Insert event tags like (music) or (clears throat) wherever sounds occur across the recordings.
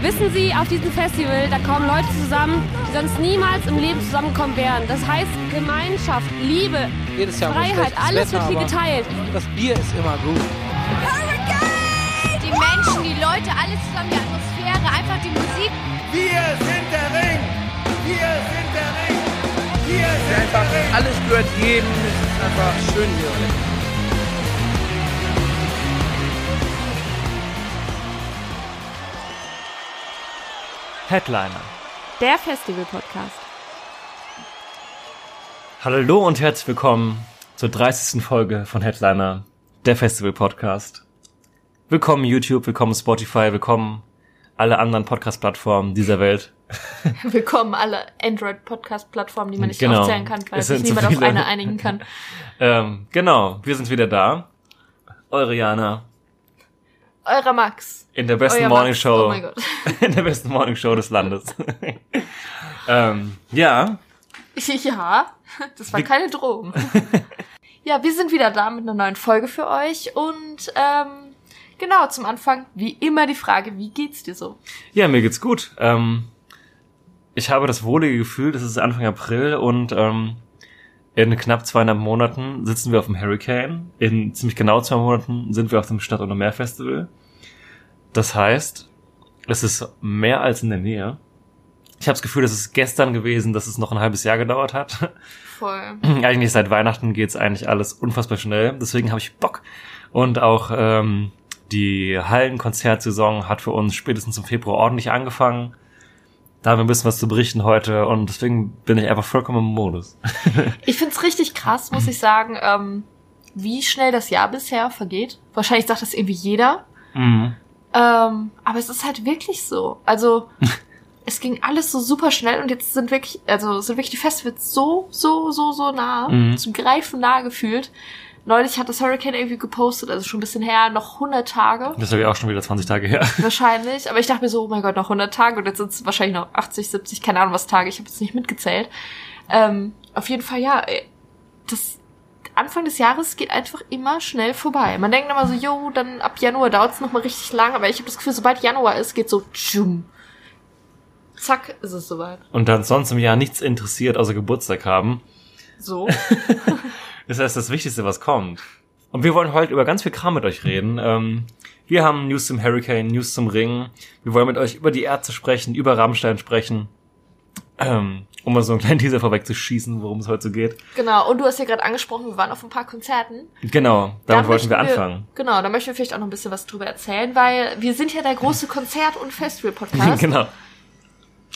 Wissen Sie, auf diesem Festival, da kommen Leute zusammen, die sonst niemals im Leben zusammenkommen wären. Das heißt Gemeinschaft, Liebe, Jedes Jahr Freiheit, alles wird hier geteilt. Das Bier ist immer gut. Die Menschen, die Leute, alles zusammen, die Atmosphäre, einfach die Musik. Wir sind der Ring! Wir sind der Ring! Wir sind Einfach der Ring! alles gehört jedem. Es ist einfach schön hier. Headliner. Der Festival-Podcast. Hallo und herzlich willkommen zur 30. Folge von Headliner, der Festival Podcast. Willkommen YouTube, willkommen Spotify, willkommen alle anderen Podcast-Plattformen dieser Welt. (laughs) Willkommen alle Android-Podcast-Plattformen, die man nicht Genau. aufzählen kann, weil sich sind so niemand auf eine einigen kann. (laughs) Ähm, genau, wir sind wieder da. Eure Jana Eurer Max. In der besten Euer Morning Max. Show, Oh (laughs) in der besten Morning Show des Landes. (laughs) ähm, ja, (laughs) Ja, das war keine Drohung. ja, wir sind wieder da mit einer neuen Folge für euch und ähm, genau zum Anfang wie immer die Frage, wie geht's dir so? Ja, mir geht's gut. Ähm, ich habe das wohlige Gefühl, das ist Anfang April und ähm, in knapp zweieinhalb Monaten sitzen wir auf dem Hurricane. In ziemlich genau zwei Monaten sind wir auf dem Stadt- und Meer Festival. Das heißt, es ist mehr als in der Nähe. Ich habe das Gefühl, es ist gestern gewesen, dass es noch ein halbes Jahr gedauert hat. Voll. (clears throat) eigentlich seit Weihnachten geht's eigentlich alles unfassbar schnell. Deswegen habe ich Bock. Und auch ähm, die Hallenkonzertsaison hat für uns spätestens im Februar ordentlich angefangen. Da haben wir ein bisschen was zu berichten heute und deswegen bin ich einfach vollkommen im Modus. (laughs) Ich find's richtig krass, muss ich sagen, ähm, wie schnell das Jahr bisher vergeht. Wahrscheinlich sagt das irgendwie jeder. Mhm. Ähm, aber es ist halt wirklich so. Also, (laughs) es ging alles so super schnell und jetzt sind wirklich, also sind wirklich die Festivals so, so, so, so nah, Mhm. zum Greifen nah gefühlt. Neulich hat das Hurricane irgendwie gepostet, also schon ein bisschen her, noch 100 Tage. Das ist ja auch schon wieder 20 Tage her. (laughs) Wahrscheinlich. Aber ich dachte mir so, oh mein Gott, noch 100 Tage und jetzt sind es wahrscheinlich noch 80, 70, keine Ahnung was Tage. Ich habe jetzt nicht mitgezählt. Ähm, auf jeden Fall, ja, das Anfang des Jahres geht einfach immer schnell vorbei. Man denkt immer so, jo, dann ab Januar dauert es nochmal richtig lang, aber ich habe das Gefühl, sobald Januar ist, geht so tschum. Zack, ist es soweit. Und dann sonst im Jahr nichts interessiert, außer Geburtstag haben. So. (laughs) Das ist das Wichtigste, was kommt. Und wir wollen heute über ganz viel Kram mit euch reden. Ähm, wir haben News zum Hurricane, News zum Ring. Wir wollen mit euch über die Ärzte sprechen, über Rammstein sprechen. Ähm, um mal so einen kleinen Teaser vorwegzuschießen, worum es heute so geht. genau. Und du hast ja gerade angesprochen, wir waren auf ein paar Konzerten. Genau, Da damit wollten wir möchten anfangen. Genau, da möchten wir vielleicht auch noch ein bisschen was drüber erzählen, weil wir sind ja der große (laughs) Konzert- und Festival-Podcast. genau.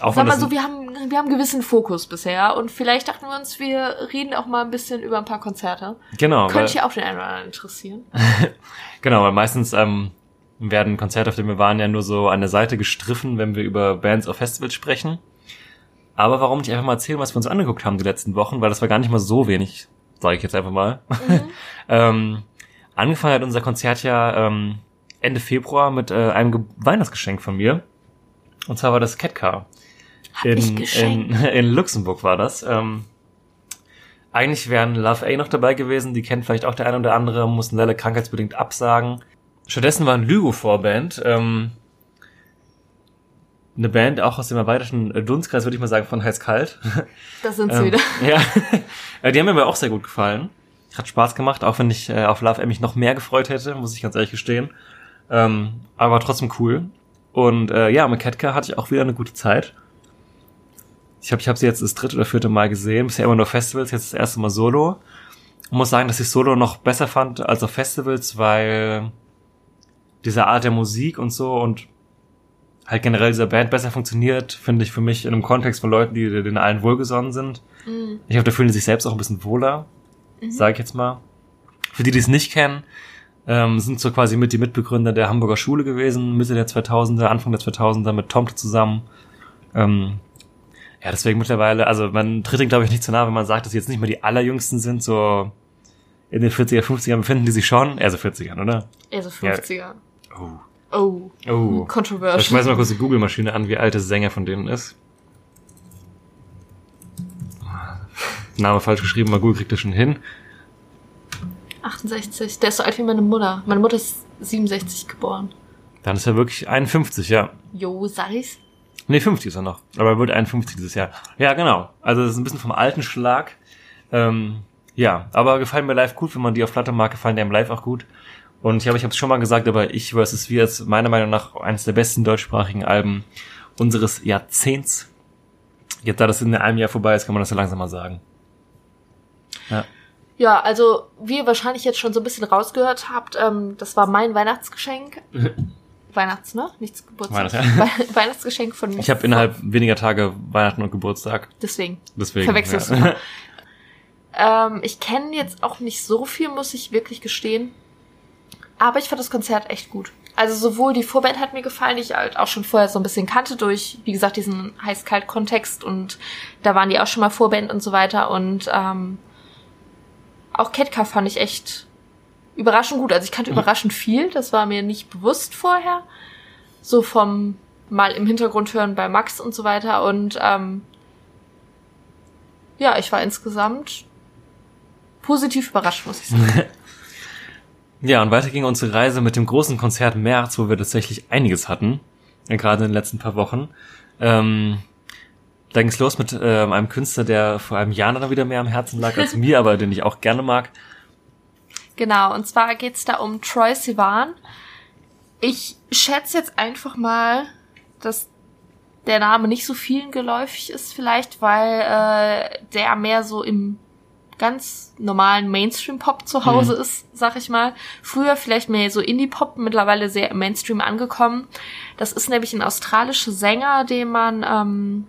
Auch Sag mal so, wir haben, wir haben einen gewissen Fokus bisher und vielleicht dachten wir uns, wir reden auch mal ein bisschen über ein paar Konzerte. genau, Könnte ja auch den einen oder anderen interessieren. (laughs) genau, weil meistens ähm, werden Konzerte, auf denen wir waren, ja nur so an der Seite gestriffen, wenn wir über Bands auf Festivals sprechen. Aber warum nicht einfach mal erzählen, was wir uns angeguckt haben die letzten Wochen, weil das war gar nicht mal so wenig, sage ich jetzt einfach mal. (laughs) ähm, angefangen hat unser Konzert ja ähm, Ende Februar mit äh, einem Ge Weihnachtsgeschenk von mir. Und zwar war das Catcar. In, in, (laughs) in Luxemburg war das. Ähm, eigentlich wären Love A noch dabei gewesen, die kennt vielleicht auch der eine oder andere, mussten leider krankheitsbedingt absagen. Stattdessen war ein Lygo-Vorband, ähm, eine Band auch aus dem erweiterten Dunstkreis, würde ich mal sagen, von Heiß Kalt. Da sind sie Ähm, wieder. (laughs) ja, Äh, die haben mir aber auch sehr gut gefallen. Hat Spaß gemacht, auch wenn ich äh, auf Love M mich noch mehr gefreut hätte, muss ich ganz ehrlich gestehen. Ähm, aber war trotzdem cool. Und äh, ja, mit Ketka hatte ich auch wieder eine gute Zeit. Ich habe ich hab sie jetzt das dritte oder vierte Mal gesehen, bisher immer nur Festivals, jetzt das erste Mal Solo. Und muss sagen, dass ich Solo noch besser fand als auf Festivals, weil diese Art der Musik und so und halt generell dieser Band besser funktioniert, finde ich für mich in einem Kontext von Leuten, die den allen wohlgesonnen sind. Mhm. Ich glaube, da fühlen die sich selbst auch ein bisschen wohler, sage ich jetzt mal. Für die, die es nicht kennen, ähm, sind so quasi mit die Mitbegründer der Hamburger Schule gewesen, Mitte der 2000er, Anfang der 2000er mit Tomte zusammen. Ähm, ja, deswegen mittlerweile, also man tritt ihnen, glaube ich, nicht zu nahe, wenn man sagt, dass sie jetzt nicht mehr die allerjüngsten sind, so in den 40er, 50er befinden die sich schon, eher so 40ern, oder? Eher so 50er. Oh. Oh. Oh. Ich Controversial. schmeiß mal kurz die Google-Maschine an, wie alt der Sänger von denen ist. Name falsch geschrieben, mal Google kriegt das schon hin. 68. Der ist so alt wie meine Mutter. Meine Mutter ist 67 geboren. Dann ist er wirklich 51, ja. Jo, sag ich's. Nee, 50 ist er noch. Aber er wird 51 dieses Jahr. Ja, genau. Also das ist ein bisschen vom alten Schlag. Ähm, ja, aber gefallen mir live gut. Wenn man die auf Platte mag, gefallen die einem live auch gut. Und ich glaube, ich habe es schon mal gesagt, aber ich vs. Wir ist meiner Meinung nach eines der besten deutschsprachigen Alben unseres Jahrzehnts. Jetzt, da das in einem Jahr vorbei ist, kann man das so langsam mal sagen. Ja. Ja, also wie ihr wahrscheinlich jetzt schon so ein bisschen rausgehört habt, ähm, das war mein Weihnachtsgeschenk. (laughs) Weihnachts, ne? Nichts Geburtstag. Weihnachts- ja. (laughs) We Weihnachtsgeschenk von mir. Ich habe innerhalb weniger Tage Weihnachten und Geburtstag. Deswegen. Deswegen. Verwechselst ja. du. (laughs) Ähm, ich kenne jetzt auch nicht so viel, muss ich wirklich gestehen. Aber ich fand das Konzert echt gut. Also sowohl die Vorband hat mir gefallen, die ich halt auch schon vorher so ein bisschen kannte durch, wie gesagt, diesen heiß-kalt-Kontext und da waren die auch schon mal Vorband und so weiter und ähm, auch Ketka fand ich echt überraschend gut. Also ich kannte überraschend viel, das war mir nicht bewusst vorher. So vom mal im Hintergrund hören bei Max und so weiter und ähm, ja, ich war insgesamt positiv überrascht, muss ich sagen. (laughs) Ja, und weiter ging unsere Reise mit dem großen Konzert März, wo wir tatsächlich einiges hatten, äh, gerade in den letzten paar Wochen. Ähm, da ging es los mit ähm, einem Künstler, der vor einem Jahr dann wieder mehr am Herzen lag als (laughs) mir, aber den ich auch gerne mag. Genau, und zwar geht's da um Troy Sivan. Ich schätze jetzt einfach mal, dass der Name nicht so vielen geläufig ist vielleicht, weil äh, der mehr so im ganz normalen Mainstream-Pop zu Hause ist, sag ich mal. Früher vielleicht mehr so Indie-Pop, mittlerweile sehr im Mainstream angekommen. Das ist nämlich ein australischer Sänger, den man ähm,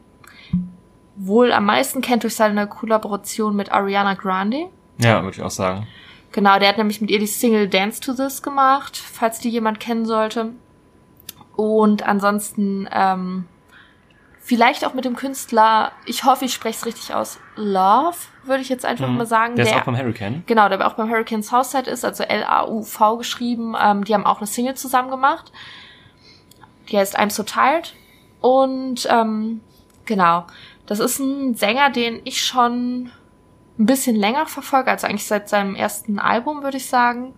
wohl am meisten kennt durch seine Kollaboration mit Ariana Grande. Ja, würde ich auch sagen. Genau, der hat nämlich mit ihr die Single Dance to This gemacht, falls die jemand kennen sollte. Und ansonsten ähm, vielleicht auch mit dem Künstler, ich hoffe, ich spreche es richtig aus, Love, würde ich jetzt einfach mal sagen. Mhm. Der ist auch beim Hurricane. Genau, der auch beim Hurricane Southside ist, also L-A-U-V geschrieben. Ähm, die haben auch eine Single zusammen gemacht. Die heißt I'm So Tired. Und ähm, genau, das ist ein Sänger, den ich schon ein bisschen länger verfolge, also eigentlich seit seinem ersten Album, würde ich sagen.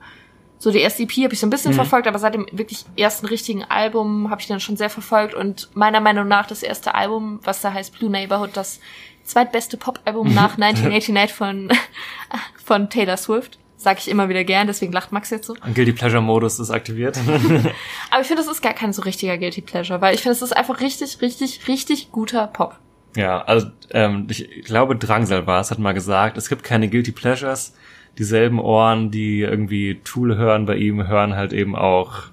So die erste EP habe ich so ein bisschen Mhm. verfolgt, aber seit dem wirklich ersten richtigen Album habe ich den schon sehr verfolgt und meiner Meinung nach das erste Album, was da heißt Blue Neighborhood, das zweitbeste Pop-Album (laughs) nach 1989 von, (laughs) von Taylor Swift. Sag ich immer wieder gern, deswegen lacht Max jetzt so. Guilty Pleasure Modus ist aktiviert. (laughs) Aber ich finde, das ist gar kein so richtiger Guilty Pleasure, weil ich finde, es ist einfach richtig, richtig, richtig guter Pop. ja, also ähm, ich glaube, Drangsal war es, hat mal gesagt, es gibt keine Guilty Pleasures. Dieselben Ohren, die irgendwie Tool hören bei ihm, hören halt eben auch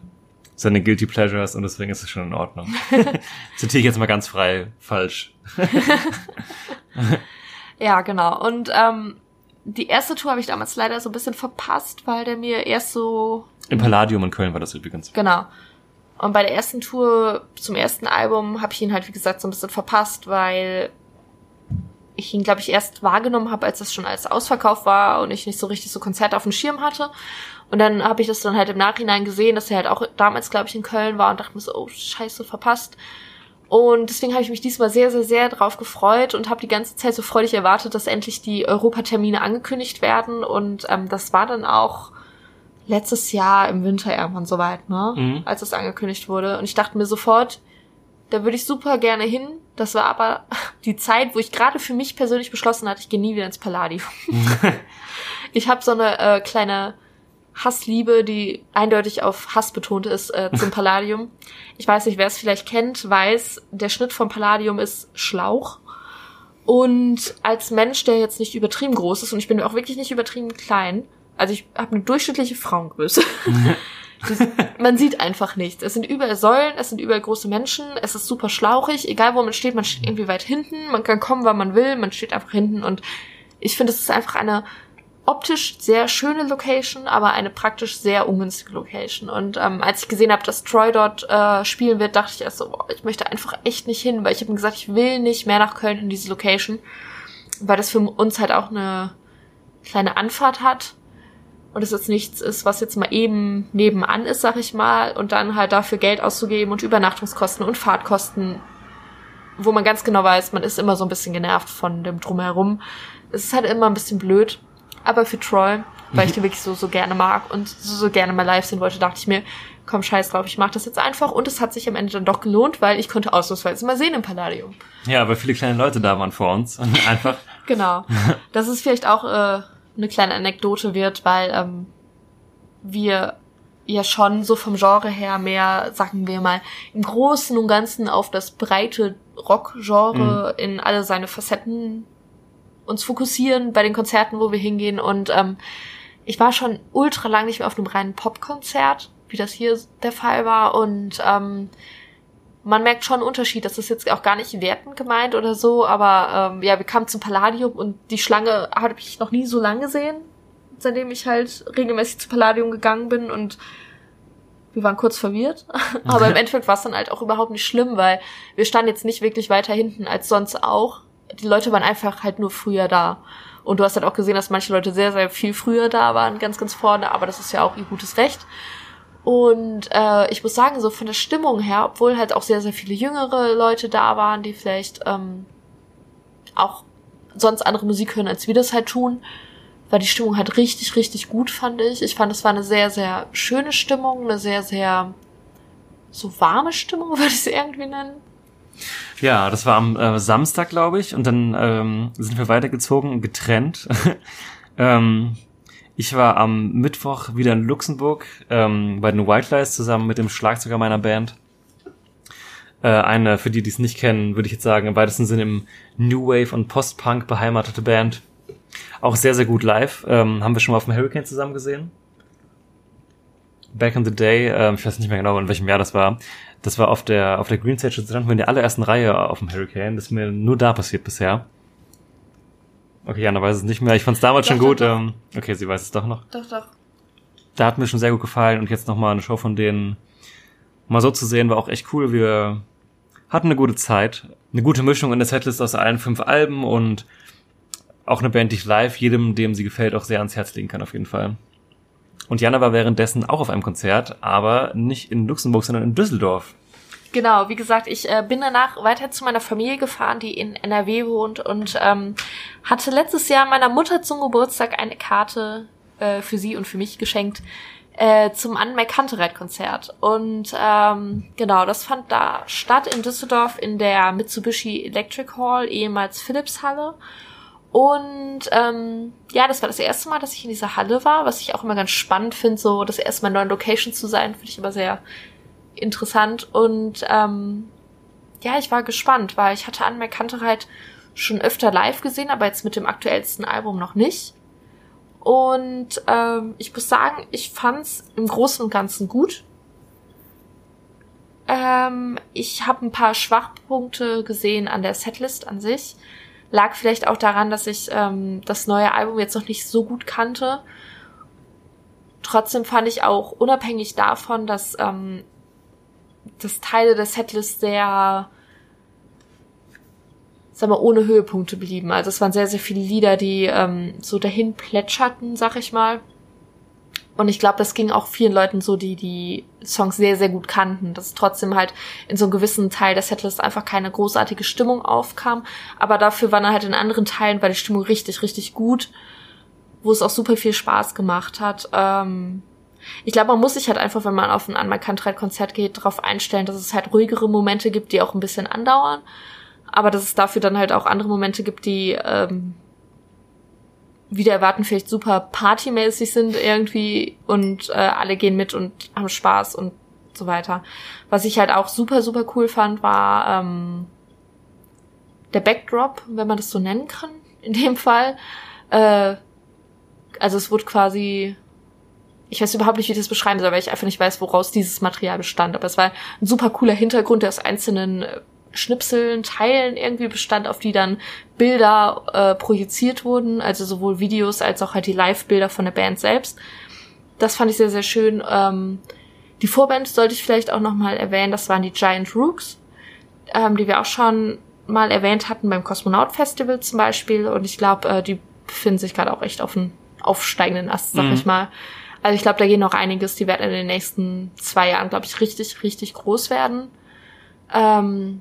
seine Guilty Pleasures und deswegen ist es schon in Ordnung. (laughs) Zitiere ich jetzt mal ganz frei falsch. (laughs) Ja, genau. Und ähm, die erste Tour habe ich damals leider so ein bisschen verpasst, weil der mir erst so Im Palladium in Köln war das übrigens. Genau. Und bei der ersten Tour zum ersten Album habe ich ihn halt, wie gesagt, so ein bisschen verpasst, weil ich ihn, glaube ich, erst wahrgenommen habe, als das schon alles ausverkauft war und ich nicht so richtig so Konzerte auf dem Schirm hatte. Und dann habe ich das dann halt im Nachhinein gesehen, dass er halt auch damals, glaube ich, in Köln war und dachte mir so, oh, scheiße, verpasst. Und deswegen habe ich mich diesmal sehr, sehr, sehr drauf gefreut und habe die ganze Zeit so freudig erwartet, dass endlich die Europatermine angekündigt werden. Und ähm, das war dann auch letztes Jahr im Winter irgendwann soweit, ne? Mhm. Als es angekündigt wurde. Und ich dachte mir sofort, da würde ich super gerne hin. Das war aber (laughs) die Zeit, wo ich gerade für mich persönlich beschlossen hatte, ich gehe nie wieder ins Palladium. (laughs) ich habe so eine äh, kleine Hassliebe, die eindeutig auf Hass betont ist, äh, zum (laughs) Palladium. Ich weiß nicht, wer es vielleicht kennt, weiß, der Schnitt vom Palladium ist Schlauch. Und als Mensch, der jetzt nicht übertrieben groß ist, und ich bin auch wirklich nicht übertrieben klein, also ich habe eine durchschnittliche Frauengröße. Man sieht einfach nichts. Es sind überall Säulen, es sind überall große Menschen, es ist super schlauchig, egal wo man steht, man steht irgendwie weit hinten, man kann kommen, wann man will, man steht einfach hinten und ich finde, es ist einfach eine optisch sehr schöne Location, aber eine praktisch sehr ungünstige Location. Und ähm, als ich gesehen habe, dass Troy dort äh, spielen wird, dachte ich erst so, boah, ich möchte einfach echt nicht hin, weil ich habe mir gesagt, ich will nicht mehr nach Köln in diese Location, weil das für uns halt auch eine kleine Anfahrt hat und es jetzt nichts ist, was jetzt mal eben nebenan ist, sag ich mal, und dann halt dafür Geld auszugeben und Übernachtungskosten und Fahrtkosten, wo man ganz genau weiß, man ist immer so ein bisschen genervt von dem Drumherum. Es ist halt immer ein bisschen blöd, aber für Troy, weil ich den (laughs) wirklich so, so gerne mag und so, so gerne mal live sehen wollte, dachte ich mir, komm, scheiß drauf, ich mach das jetzt einfach. Und es hat sich am Ende dann doch gelohnt, weil ich konnte ausnahmsweise mal sehen im Palladium. Ja, weil viele kleine Leute da waren vor uns und (laughs) einfach. Genau. Das ist vielleicht auch äh, eine kleine Anekdote wird, weil ähm, wir ja schon so vom Genre her mehr, sagen wir mal, im Großen und Ganzen auf das breite Rock-Genre in alle seine Facetten uns fokussieren bei den Konzerten, wo wir hingehen. Und ähm, ich war schon ultra lang nicht mehr auf einem reinen Popkonzert, wie das hier der Fall war. Und ähm, man merkt schon einen Unterschied. Das ist jetzt auch gar nicht wertend gemeint oder so, aber ähm, ja, wir kamen zum Palladium und die Schlange habe ich noch nie so lang gesehen, seitdem ich halt regelmäßig zum Palladium gegangen bin und wir waren kurz verwirrt, (laughs) aber im Endeffekt war es dann halt auch überhaupt nicht schlimm, weil wir standen jetzt nicht wirklich weiter hinten als sonst auch. Die Leute waren einfach halt nur früher da. Und du hast halt auch gesehen, dass manche Leute sehr, sehr viel früher da waren, ganz, ganz vorne, aber das ist ja auch ihr gutes Recht. Und äh, ich muss sagen, so von der Stimmung her, obwohl halt auch sehr, sehr viele jüngere Leute da waren, die vielleicht ähm, auch sonst andere Musik hören, als wir das halt tun, war die Stimmung halt richtig, richtig gut, fand ich. Ich fand, es war eine sehr, sehr schöne Stimmung, eine sehr, sehr so warme Stimmung, (laughs) würde ich sie irgendwie nennen. Ja, das war am äh, Samstag, glaube ich, und dann ähm, sind wir weitergezogen, getrennt. (laughs) ähm, ich war am Mittwoch wieder in Luxemburg ähm, bei den White Lies zusammen mit dem Schlagzeuger meiner Band. Äh, eine, für die, die es nicht kennen, würde ich jetzt sagen, im weitesten Sinne im New Wave und Post-Punk beheimatete Band. Auch sehr, sehr gut live. Ähm, haben wir schon mal auf dem Hurricane zusammen gesehen. Back in the Day, ähm, ich weiß nicht mehr genau, in welchem Jahr das war. Das war auf der, auf der Green Stage, standen wir in der allerersten Reihe auf dem Hurricane. Das ist mir nur da passiert bisher. Okay, Jana weiß es nicht mehr. Ich fand es damals Doch, schon gut. doch. Ähm, okay, sie weiß es doch noch. Doch, doch. Da hat mir schon sehr gut gefallen und jetzt nochmal eine Show von denen mal so zu sehen, war auch echt cool. Wir hatten eine gute Zeit. Eine gute Mischung in der Setlist aus allen fünf Alben und auch eine Band, die ich live jedem, dem sie gefällt, auch sehr ans Herz legen kann, auf jeden Fall. Und Jana war währenddessen auch auf einem Konzert, aber nicht in Luxemburg, sondern in Düsseldorf. Genau, wie gesagt, ich äh, bin danach weiter zu meiner Familie gefahren, die in NRW wohnt und ähm, hatte letztes Jahr meiner Mutter zum Geburtstag eine Karte äh, für sie und für mich geschenkt äh, zum Anmerk Kantereit-Konzert. Und ähm, genau, das fand da statt in Düsseldorf in der Mitsubishi Electric Hall, ehemals Philips Halle. Und ähm, ja, das war das erste Mal, dass ich in dieser Halle war, was ich auch immer ganz spannend finde, so das erste Mal in neuen Location zu sein, finde ich immer sehr interessant. Und ähm, ja, ich war gespannt, weil ich hatte Anmerk Kantereit schon öfter live gesehen, aber jetzt mit dem aktuellsten Album noch nicht. Und ähm, ich muss sagen, ich fand's im Großen und Ganzen gut. Ähm, ich habe ein paar Schwachpunkte gesehen an der Setlist an sich. Lag vielleicht auch daran, dass ich ähm, das neue Album jetzt noch nicht so gut kannte. Trotzdem fand ich auch unabhängig davon, dass ähm, das Teile der Setlist sehr, sag mal, ohne Höhepunkte blieben. Also es waren sehr, sehr viele Lieder, die ähm, so dahin plätscherten, sag ich mal. Und ich glaube, das ging auch vielen Leuten so, die die Songs sehr, sehr gut kannten, dass trotzdem halt in so einem gewissen Teil der Setlist einfach keine großartige Stimmung aufkam. Aber dafür waren halt in anderen Teilen war die Stimmung richtig, richtig gut, wo es auch super viel Spaß gemacht hat. Ähm, ich glaube, man muss sich halt einfach, wenn man auf ein Anmerkantreit-Konzert geht, darauf einstellen, dass es halt ruhigere Momente gibt, die auch ein bisschen andauern. Aber dass es dafür dann halt auch andere Momente gibt, die ähm, wieder erwarten vielleicht super partymäßig sind irgendwie und äh, alle gehen mit und haben Spaß und so weiter. Was ich halt auch super, super cool fand, war ähm, der Backdrop, wenn man das so nennen kann, in dem Fall. Äh, also es wurde quasi, ich weiß überhaupt nicht, wie ich das beschreiben soll, weil ich einfach nicht weiß, woraus dieses Material bestand. Aber es war ein super cooler Hintergrund, der aus einzelnen äh, Schnipseln, Teilen irgendwie bestand, auf die dann Bilder äh, projiziert wurden, also sowohl Videos als auch halt die Live-Bilder von der Band selbst. Das fand ich sehr, sehr schön. Ähm, die Vorband sollte ich vielleicht auch nochmal erwähnen, das waren die Giant Rooks, ähm, die wir auch schon mal erwähnt hatten beim Kosmonaut Festival zum Beispiel. Und ich glaube, äh, die befinden sich gerade auch echt auf einem aufsteigenden Ast, sag Mhm. ich mal. Also ich glaube, da geht noch einiges. Die werden in den nächsten zwei Jahren, glaube ich, richtig, richtig groß werden. Ähm,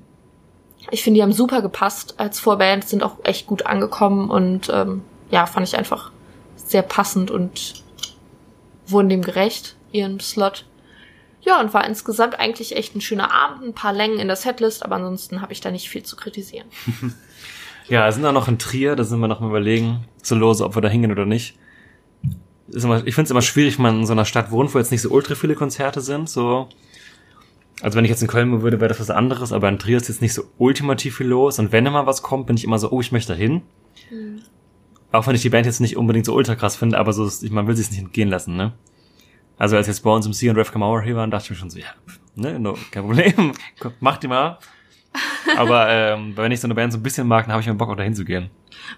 ich finde, die haben super gepasst als Vorband, sind auch echt gut angekommen und ähm, ja, fand ich einfach sehr passend und wurden dem gerecht, ihren Slot. Ja, und war insgesamt eigentlich echt ein schöner Abend, ein paar Längen in der Setlist, aber ansonsten habe ich da nicht viel zu kritisieren. (laughs) Ja, sind auch noch in Trier, da sind wir noch mal überlegen, so lose, ob wir da hingehen oder nicht. Immer, ich finde es immer schwierig, wenn man in so einer Stadt wohnt, wo jetzt nicht so ultra viele Konzerte sind, so. Also wenn ich jetzt in Köln würde, wäre das was anderes, aber in Trier ist jetzt nicht so ultimativ viel los. Und wenn immer was kommt, bin ich immer so, oh, ich möchte da hin. Auch wenn ich die Band jetzt nicht unbedingt so ultra krass finde, aber so, man will sich nicht entgehen lassen, ne? Also als jetzt bei uns im Sea und Rev Kamauer hier waren, dachte ich mir schon so, ja, ne, no, kein Problem, (laughs) mach die mal. Aber ähm, wenn ich so eine Band so ein bisschen mag, dann habe ich mir Bock, auch dahin zu gehen.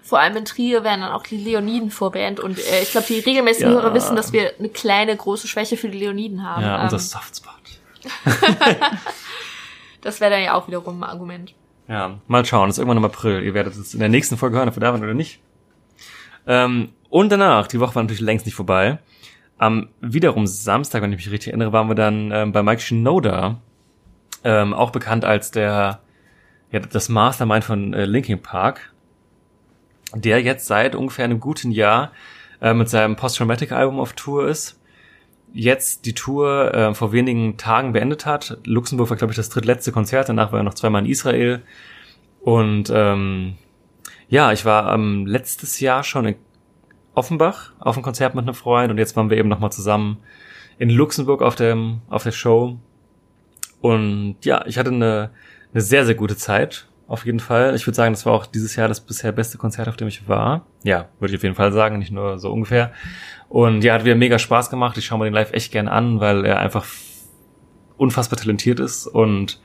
Vor allem in Trier wären dann auch die Leoniden Vorband und äh, ich glaube, die regelmäßigen Ja. Hörer wissen, dass wir eine kleine, große Schwäche für die Leoniden haben. Ja, Ähm, unser Softspot. (laughs) das wäre dann ja auch wiederum ein Argument. Ja, mal schauen, das ist irgendwann im April. Ihr werdet es in der nächsten Folge hören, ob wir da waren oder nicht. Ähm, und danach, die Woche war natürlich längst nicht vorbei. Am wiederum Samstag, wenn ich mich richtig erinnere, waren wir dann ähm, bei Mike Shinoda, ähm, auch bekannt als der, ja, das Mastermind von äh, Linkin Park, der jetzt seit ungefähr einem guten Jahr äh, mit seinem Post-Traumatic-Album auf Tour ist. Jetzt die Tour äh, vor wenigen Tagen beendet hat. Luxemburg war, glaube ich, das drittletzte Konzert. Danach war er noch zweimal in Israel. Und ähm, ja, ich war ähm, letztes Jahr schon in Offenbach auf einem Konzert mit einem Freund und jetzt waren wir eben nochmal zusammen in Luxemburg auf dem auf der Show. Und ja, ich hatte eine, eine sehr, sehr gute Zeit. Auf jeden Fall. Ich würde sagen, das war auch dieses Jahr das bisher beste Konzert, auf dem ich war. Ja, würde ich auf jeden Fall sagen, nicht nur so ungefähr. Und ja, hat wieder mega Spaß gemacht. Ich schaue mir den live echt gern an, weil er einfach unfassbar talentiert ist. Und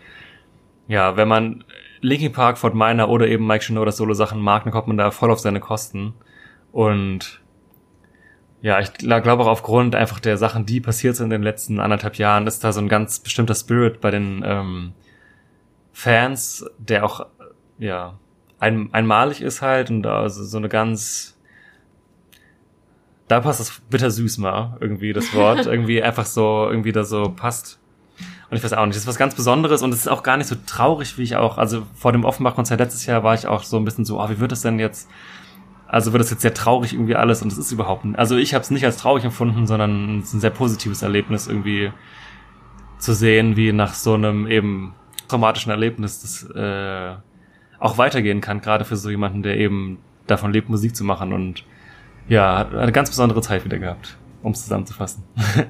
ja, wenn man Linkin Park, Fort Minor oder eben Mike Shinoda Solo Sachen mag, dann kommt man da voll auf seine Kosten. Und ja, ich gl- glaube auch aufgrund einfach der Sachen, die passiert sind in den letzten anderthalb Jahren, ist da so ein ganz bestimmter Spirit bei den ähm, Fans, der auch ja ein, einmalig ist halt und also so eine ganz da passt das bittersüß mal irgendwie das Wort (laughs) irgendwie einfach so irgendwie da so passt. Und ich weiß auch nicht, das ist was ganz Besonderes und es ist auch gar nicht so traurig, wie ich auch, also vor dem Offenbach-Konzert letztes Jahr war ich auch so ein bisschen so, ah, wie wird das denn jetzt, also wird das jetzt sehr traurig irgendwie alles und es ist überhaupt nicht, also ich habe es nicht als traurig empfunden, sondern es ist ein sehr positives Erlebnis irgendwie zu sehen, wie nach so einem eben traumatischen Erlebnis das äh, auch weitergehen kann, gerade für so jemanden, der eben davon lebt, Musik zu machen und ja, eine ganz besondere Zeit wieder gehabt, um es zusammenzufassen. (laughs)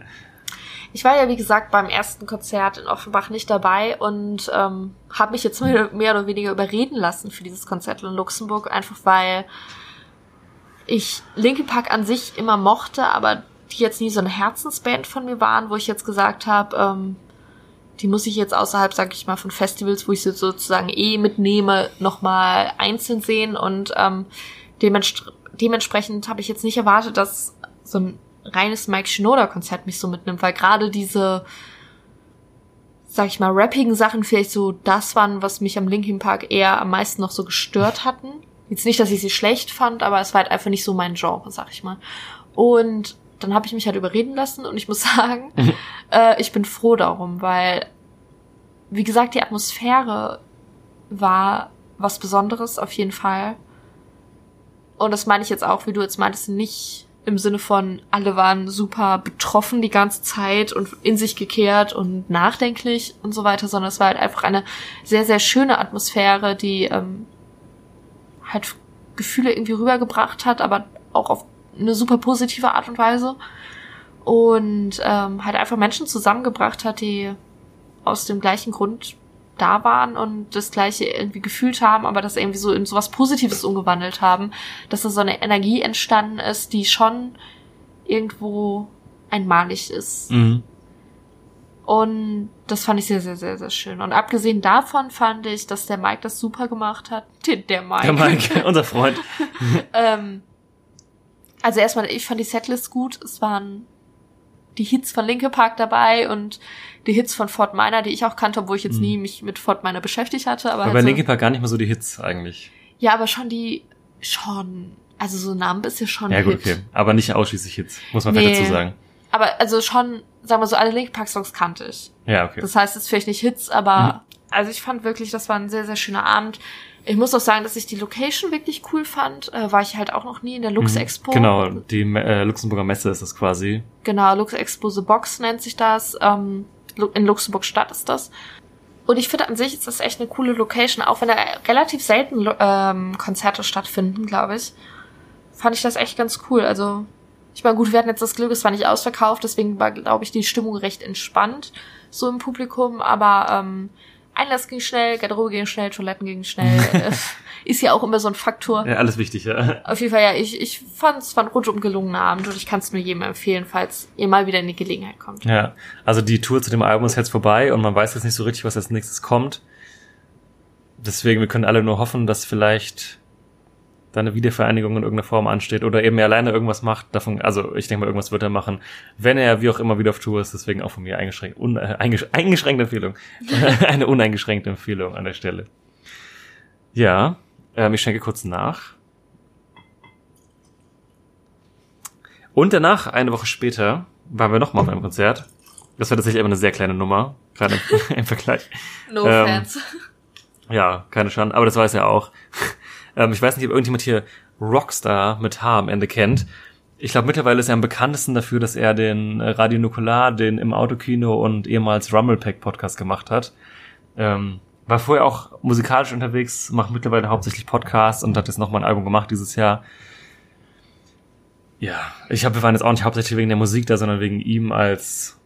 Ich war ja, wie gesagt, beim ersten Konzert in Offenbach nicht dabei und ähm, habe mich jetzt mehr, mehr oder weniger überreden lassen für dieses Konzert in Luxemburg, einfach weil ich Linkin Park an sich immer mochte, aber die jetzt nie so eine Herzensband von mir waren, wo ich jetzt gesagt habe, ähm, die muss ich jetzt außerhalb, sag ich mal, von Festivals, wo ich sie sozusagen eh mitnehme, nochmal einzeln sehen und ähm, dementsprechend, dementsprechend habe ich jetzt nicht erwartet, dass so ein reines Mike Shinoda Konzert mich so mitnimmt, weil gerade diese, sag ich mal, rappigen Sachen vielleicht so das waren, was mich am Linkin Park eher am meisten noch so gestört hatten. Jetzt nicht, dass ich sie schlecht fand, aber es war halt einfach nicht so mein Genre, sag ich mal. Und dann habe ich mich halt überreden lassen und ich muss (laughs) sagen, äh, ich bin froh darum, weil, wie gesagt, die Atmosphäre war was Besonderes auf jeden Fall. Und das meine ich jetzt auch, wie du jetzt meintest, nicht im Sinne von, alle waren super betroffen die ganze Zeit und in sich gekehrt und nachdenklich und so weiter, sondern es war halt einfach eine sehr, sehr schöne Atmosphäre, die ähm, halt Gefühle irgendwie rübergebracht hat, aber auch auf eine super positive Art und Weise. Und ähm, halt einfach Menschen zusammengebracht hat, die aus dem gleichen Grund da waren und das gleiche irgendwie gefühlt haben, aber das irgendwie so in sowas Positives umgewandelt haben, dass da so eine Energie entstanden ist, die schon irgendwo einmalig ist. Mhm. Und das fand ich sehr, sehr, sehr, sehr schön. Und abgesehen davon fand ich, dass der Mike das super gemacht hat. (laughs) Der, Mike. Der Mike, unser Freund. (laughs) ähm, also erstmal, ich fand die Setlist gut. Es waren die Hits von Linke Park dabei und die Hits von Fort Minor, die ich auch kannte, obwohl ich jetzt Mhm. nie mich mit Fort Minor beschäftigt hatte. Aber Aber halt bei so, Linkin Park gar nicht mal so die Hits eigentlich. ja, aber schon die, schon, also so Numb ist ja schon Ja gut, Hit. okay. Aber nicht ausschließlich Hits, muss man Nee. vielleicht dazu sagen. Aber also schon, sagen wir so, alle Linke Park Songs kannte ich. Ja, okay. Das heißt, es ist vielleicht nicht Hits, aber also ich fand wirklich, das war ein sehr, sehr schöner Abend. Ich muss auch sagen, dass ich die Location wirklich cool fand. Äh, war ich halt auch noch nie in der Lux Mhm. Expo. Genau, die äh, Luxemburger Messe ist das quasi. Genau, Lux Expo The Box nennt sich das. Ähm, in Luxemburg-Stadt ist das. Und ich finde an sich ist das echt eine coole Location, auch wenn da relativ selten ähm, Konzerte stattfinden, glaube ich. Fand ich das echt ganz cool. Also, ich meine, gut, wir hatten jetzt das Glück, es war nicht ausverkauft, deswegen war, glaube ich, die Stimmung recht entspannt, so im Publikum, aber ähm, Einlass ging schnell, Garderobe ging schnell, Toiletten gingen schnell. (laughs) äh, ist ja auch immer so ein Faktor. Ja, alles wichtig, ja. Auf jeden Fall, ja, ich, ich fand es war ein rundum gelungener Abend und ich kann es nur jedem empfehlen, falls ihr mal wieder in die Gelegenheit kommt. Ja, also die Tour zu dem Album ist jetzt vorbei und man weiß jetzt nicht so richtig, was als nächstes kommt. Deswegen, wir können alle nur hoffen, dass vielleicht da eine Wiedervereinigung in irgendeiner Form ansteht oder eben er alleine irgendwas macht. Davon, also ich denke mal, irgendwas wird er machen, wenn er wie auch immer wieder auf Tour ist. Deswegen auch von mir eingeschränkt, un, äh, eingesch eingeschränkte Empfehlung. (laughs) eine uneingeschränkte Empfehlung an der Stelle. Ja, ähm, ich schenke kurz nach. Und danach, eine Woche später, waren wir nochmal auf einem Konzert. Das war tatsächlich aber eine sehr kleine Nummer, gerade im, (laughs) im Vergleich. No Ähm, Fans. Ja, keine Schande, aber das weiß er auch. Ähm, ich weiß nicht, ob irgendjemand hier Rockstar mit H am Ende kennt. Ich glaube, mittlerweile ist er am bekanntesten dafür, dass er den äh, Radio Nukular, den im Autokino und ehemals Rumblepack Podcast gemacht hat. Ähm, war vorher auch musikalisch unterwegs, macht mittlerweile hauptsächlich Podcasts und hat jetzt nochmal ein Album gemacht dieses Jahr. Ja, ich habe, wir waren jetzt auch nicht hauptsächlich wegen der Musik da, sondern wegen ihm als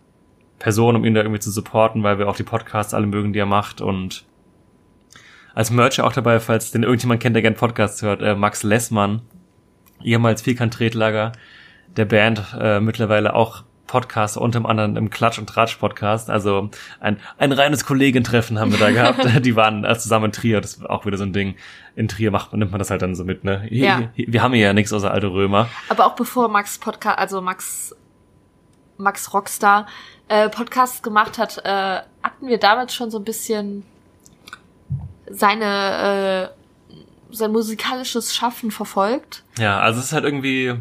Person, um ihn da irgendwie zu supporten, weil wir auch die Podcasts alle mögen, die er macht und als Mercher auch dabei, falls den irgendjemand kennt, der gern Podcasts hört, äh, Max Lessmann, ehemals Vierkant-Tretlager der Band, äh, mittlerweile auch Podcaster, unter anderem im Klatsch- und Tratsch-Podcast. Also ein, ein reines Kollegentreffen haben wir da gehabt. (laughs) Die waren äh, zusammen in Trier, das war auch wieder so ein Ding. In Trier macht, nimmt man das halt dann so mit, ne? Ja. wir haben hier ja nichts außer alte Römer. Aber auch bevor Max Podcast, also Max, Max Rockstar äh, Podcasts gemacht hat, äh, hatten wir damals schon so ein bisschen seine äh, sein musikalisches Schaffen verfolgt. Ja, also es ist halt irgendwie.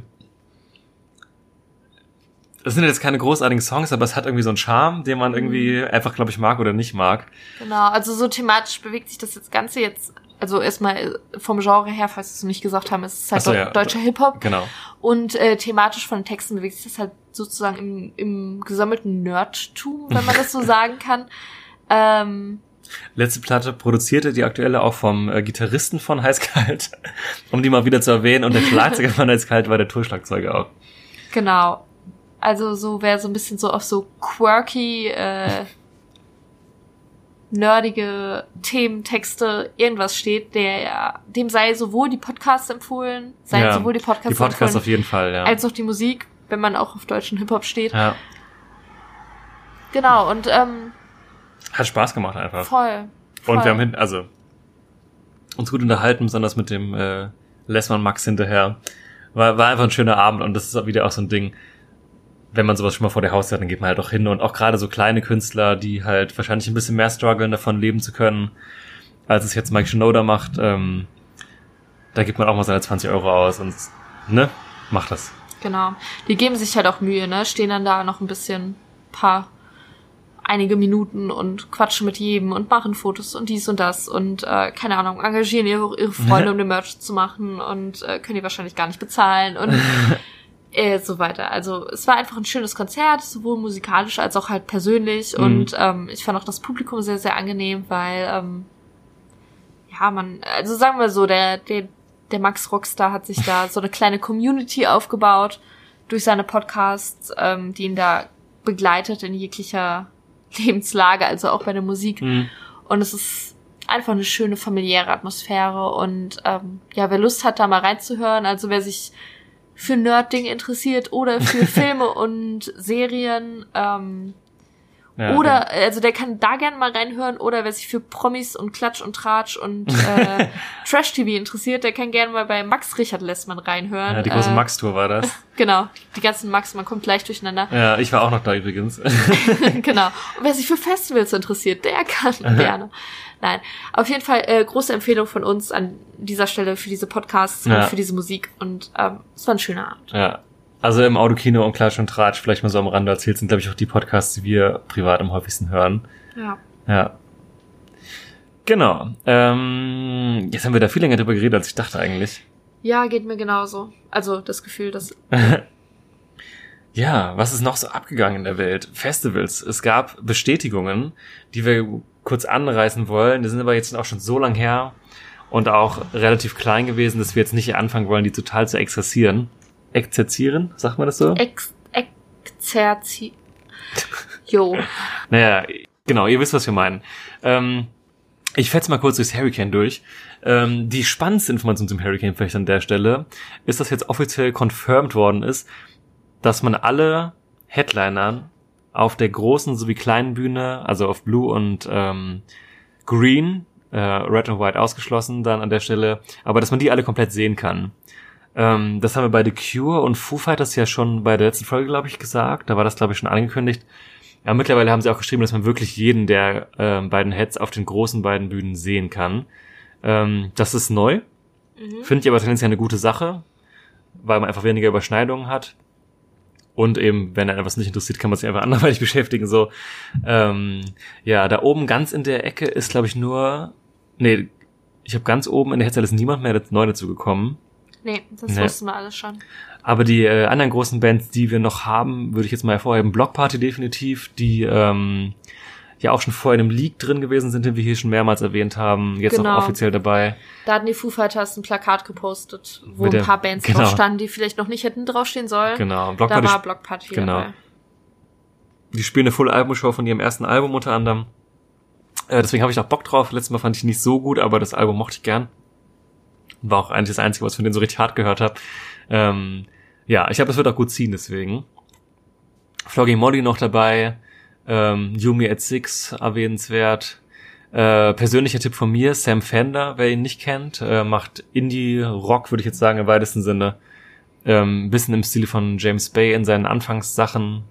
Es sind jetzt keine großartigen Songs, aber es hat irgendwie so einen Charme, den man irgendwie einfach, glaube ich, mag oder nicht mag. Genau, also so thematisch bewegt sich das jetzt Ganze jetzt, also erstmal vom Genre her, falls wir es noch nicht gesagt haben, ist es halt so, ja. deutscher Hip-Hop. Genau. Und äh, thematisch von den Texten bewegt sich das halt sozusagen im, im gesammelten Nerdtum, wenn man das so (laughs) sagen kann. Ähm, Letzte Platte produzierte die aktuelle auch vom äh, Gitarristen von Heißkalt, (laughs) um die mal wieder zu erwähnen. Und der Schlagzeuger von Heißkalt war der Tourschlagzeuger auch. Genau. Also so wer so ein bisschen so auf so quirky, äh, nerdige Themen, Texte, irgendwas steht, der dem sei sowohl die Podcasts empfohlen, sei Ja, sowohl die Podcasts, Die Podcasts auf empfohlen, jeden Fall, ja. als auch die Musik, wenn man auch auf deutschen Hip-Hop steht. ja. Genau, und ähm, Hat Spaß gemacht einfach. voll. voll. Und wir haben hin, also uns gut unterhalten, besonders mit dem äh, Lessmann Max hinterher. War, war einfach ein schöner Abend und das ist auch wieder auch so ein Ding. Wenn man sowas schon mal vor der Haustür hat, dann geht man halt auch hin und auch gerade so kleine Künstler, die halt wahrscheinlich ein bisschen mehr strugglen, davon leben zu können, als es jetzt Mike Shinoda macht, ähm, da gibt man auch mal seine 20 Euro aus und ne, macht das. Genau. Die geben sich halt auch Mühe, ne? Stehen dann da noch ein bisschen paar einige Minuten und quatschen mit jedem und machen Fotos und dies und das und äh, keine Ahnung, engagieren ihre, ihre Freunde, um den Merch zu machen und äh, können die wahrscheinlich gar nicht bezahlen und (laughs) äh, so weiter. Also es war einfach ein schönes Konzert, sowohl musikalisch als auch halt persönlich Mhm. und ähm, ich fand auch das Publikum sehr, sehr angenehm, weil ähm, ja, man, also sagen wir so, der, der, der Max Rockstar hat sich da so eine kleine Community aufgebaut durch seine Podcasts, ähm, die ihn da begleitet in jeglicher Lebenslage, also auch bei der Musik. Mhm. Und es ist einfach eine schöne familiäre Atmosphäre. Und ähm, ja, wer Lust hat, da mal reinzuhören, also wer sich für Nerd-Ding interessiert oder für (laughs) Filme und Serien, ähm, Ja, oder, also der kann da gerne mal reinhören. Oder wer sich für Promis und Klatsch und Tratsch und äh, (laughs) Trash-TV interessiert, der kann gerne mal bei Max Richard Lessmann reinhören. ja, die große äh, Max-Tour war das. (laughs) Genau, die ganzen Max, man kommt leicht durcheinander. Ja, ich war auch noch da übrigens. (laughs) genau. Und wer sich für Festivals interessiert, der kann gerne. Nein, auf jeden Fall äh, große Empfehlung von uns an dieser Stelle für diese Podcasts Ja. und für diese Musik. Und ähm, es war ein schöner Abend. Ja. Also im Autokino und Klatsch und Tratsch, vielleicht mal so am Rande erzählt, sind, glaube ich, auch die Podcasts, die wir privat am häufigsten hören. Ja. Ja. Genau. Ähm, jetzt haben wir da viel länger drüber geredet, als ich dachte eigentlich. Ja, geht mir genauso. Also das Gefühl, dass (laughs) Ja, was ist noch so abgegangen in der Welt? Festivals. Es gab Bestätigungen, die wir kurz anreißen wollen. Die sind aber jetzt auch schon so lang her und auch relativ klein gewesen, dass wir jetzt nicht anfangen wollen, die total zu exerzieren. Exerzieren, sagt man das so? Ex Exerzi. Jo. Naja, genau, ihr wisst, was wir meinen. Ähm, ich fetze mal kurz durchs Hurricane durch. Ähm, die spannendste Information zum Hurricane vielleicht an der Stelle ist, dass jetzt offiziell confirmed worden ist, dass man alle Headlinern auf der großen sowie kleinen Bühne, also auf Blue und ähm, Green, äh, Red und White ausgeschlossen dann an der Stelle, aber dass man die alle komplett sehen kann. Ähm, das haben wir bei The Cure und Foo Fighters ja schon bei der letzten Folge, glaube ich, gesagt. Da war das, glaube ich, schon angekündigt. Ja, mittlerweile haben sie auch geschrieben, dass man wirklich jeden der ähm, beiden Heads auf den großen beiden Bühnen sehen kann. Ähm, das ist neu. Finde ich aber tendenziell eine gute Sache, weil man einfach weniger Überschneidungen hat. Und eben, wenn er etwas nicht interessiert, kann man sich einfach (laughs) anderweitig beschäftigen. So, ähm, ja, da oben ganz in der Ecke ist, glaube ich, nur, nee, ich habe ganz oben in der Headset ist niemand mehr neu dazu gekommen. Nee, das Nee. wussten wir alles schon. Aber die äh, anderen großen Bands, die wir noch haben, würde ich jetzt mal hervorheben. Block Party definitiv, die ähm, ja auch schon vorher in einem Leak drin gewesen sind, den wir hier schon mehrmals erwähnt haben. Jetzt Genau. noch offiziell dabei. Da hatten die Foo Fighters ein Plakat gepostet, wo Mit ein paar Bands genau. drauf standen, die vielleicht noch nicht hätten draufstehen sollen. Genau. Block Da Party, war Block Party genau. dabei. die spielen eine Full-Album-Show von ihrem ersten Album unter anderem. Äh, deswegen habe ich auch Bock drauf. Letztes Mal fand ich nicht so gut, aber das Album mochte ich gern. War auch eigentlich das Einzige, was von denen so richtig hart gehört habe. Ähm, ja, ich glaube, es wird auch gut ziehen, deswegen. Flogging Molly noch dabei. Ähm, Yumi at Six erwähnenswert. Äh, persönlicher Tipp von mir, Sam Fender, wer ihn nicht kennt, äh, macht Indie-Rock, würde ich jetzt sagen, im weitesten Sinne. Ähm, bisschen im Stil von James Bay in seinen Anfangssachen.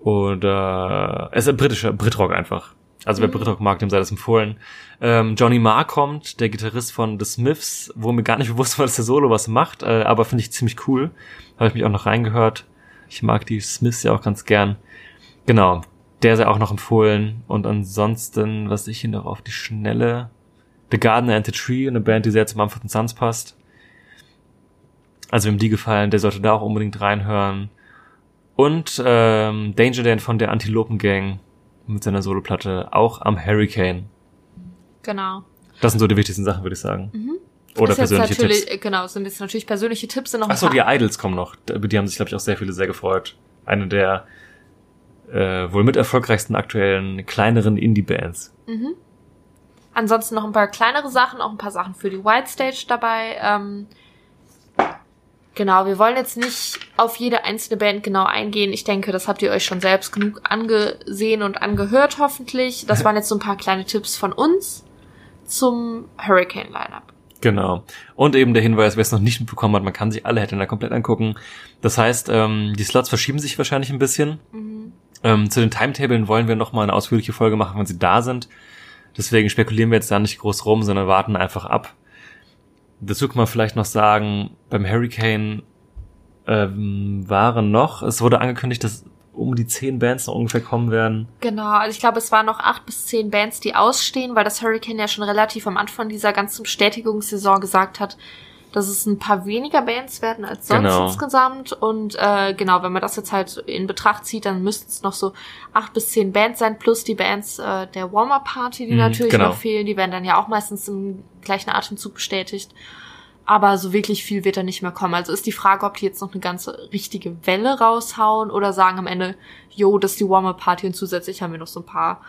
Oder es ist ein britischer Britrock einfach. Also wer Britrock mag, dem sei das empfohlen. Ähm, Johnny Marr kommt, der Gitarrist von The Smiths, wo mir gar nicht (laughs) bewusst war, dass der Solo was macht, äh, aber finde ich ziemlich cool. Habe ich mich auch noch reingehört. Ich mag die Smiths ja auch ganz gern. Genau, der sei auch noch empfohlen. Und ansonsten, was ich hier noch auf die Schnelle. The Gardener and the Tree, eine Band, die sehr zu Mumford Sons passt. Also wem die gefallen, der sollte da auch unbedingt reinhören. Und ähm, Danger Dan von der Antilopen Gang mit seiner Soloplatte auch am Hurricane. Genau. Das sind so die wichtigsten Sachen, würde ich sagen. Oder ist persönliche natürlich, Tipps. äh, Genau, sind jetzt natürlich persönliche Tipps, sind noch Achso, die Idols kommen noch. Die haben sich, glaube ich, auch sehr viele sehr gefreut. Eine der äh, wohl mit erfolgreichsten aktuellen kleineren Indie-Bands. Ansonsten noch ein paar kleinere Sachen, auch ein paar Sachen für die White Stage dabei. Ähm, genau, wir wollen jetzt nicht auf jede einzelne Band genau eingehen. Ich denke, das habt ihr euch schon selbst genug angesehen und angehört, hoffentlich. Das waren jetzt so ein paar kleine Tipps von uns zum Hurricane-Lineup. Genau. Und eben der Hinweis, wer es noch nicht mitbekommen hat, man kann sich alle Headliner komplett angucken. Das heißt, ähm, die Slots verschieben sich wahrscheinlich ein bisschen. Ähm, zu den Timetablen wollen wir noch mal eine ausführliche Folge machen, wenn sie da sind. Deswegen spekulieren wir jetzt da nicht groß rum, sondern warten einfach ab. Dazu kann man vielleicht noch sagen, beim Hurricane ähm, waren noch, es wurde angekündigt, dass um die zehn Bands noch ungefähr kommen werden. Genau, also ich glaube, es waren noch acht bis zehn Bands, die ausstehen, weil das Hurricane ja schon relativ am Anfang dieser ganzen Bestätigungssaison gesagt hat, dass es ein paar weniger Bands werden als sonst Genau. insgesamt. Und äh, genau, wenn man das jetzt halt in Betracht zieht, dann müssten es noch so acht bis zehn Bands sein, plus die Bands äh, der Warm-Up-Party, die Mhm, natürlich genau. noch fehlen. Die werden dann ja auch meistens im gleichen Atemzug bestätigt. Aber so wirklich viel wird da nicht mehr kommen. Also ist die Frage, ob die jetzt noch eine ganze richtige Welle raushauen oder sagen am Ende, jo, das ist die Warm-Up-Party und zusätzlich haben wir noch so ein paar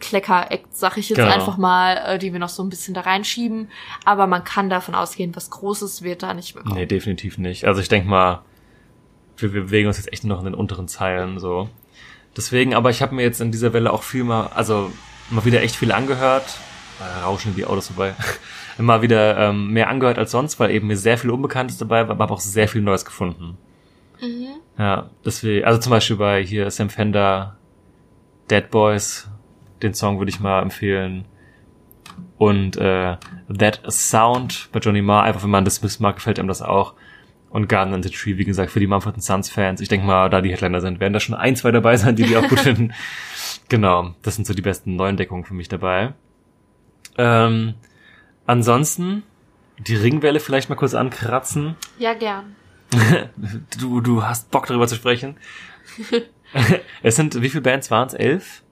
Klecker-Acts, sag ich jetzt Genau. einfach mal, äh, die wir noch so ein bisschen da reinschieben. Aber man kann davon ausgehen, was Großes wird da nicht mehr kommen. Nee, definitiv nicht. Also ich denke mal, wir, wir bewegen uns jetzt echt nur noch in den unteren Zeilen so. Deswegen, aber ich habe mir jetzt in dieser Welle auch viel mal, also mal wieder echt viel angehört. Äh, rauschen die Autos vorbei. (laughs) Immer wieder ähm, mehr angehört als sonst, weil eben mir sehr viel Unbekanntes dabei war, aber auch sehr viel Neues gefunden. Ja, deswegen, also zum Beispiel bei hier Sam Fender, Dead Boys, den Song würde ich mal empfehlen. Und äh, That Sound bei Johnny Marr, einfach wenn man das Smiths mag, gefällt einem das auch. Und Garden and the Tree, wie gesagt, für die Mumford Sons Fans. Ich denke mal, da die Headliner sind, werden da schon ein, zwei dabei sein, die die auch gut (laughs) finden. Genau, das sind so die besten Neuentdeckungen für mich dabei. Ähm, ansonsten die Ringwelle vielleicht mal kurz ankratzen. Ja, gern. (laughs) du, du hast Bock darüber zu sprechen. (laughs) es sind, wie viele Bands waren es? Elf?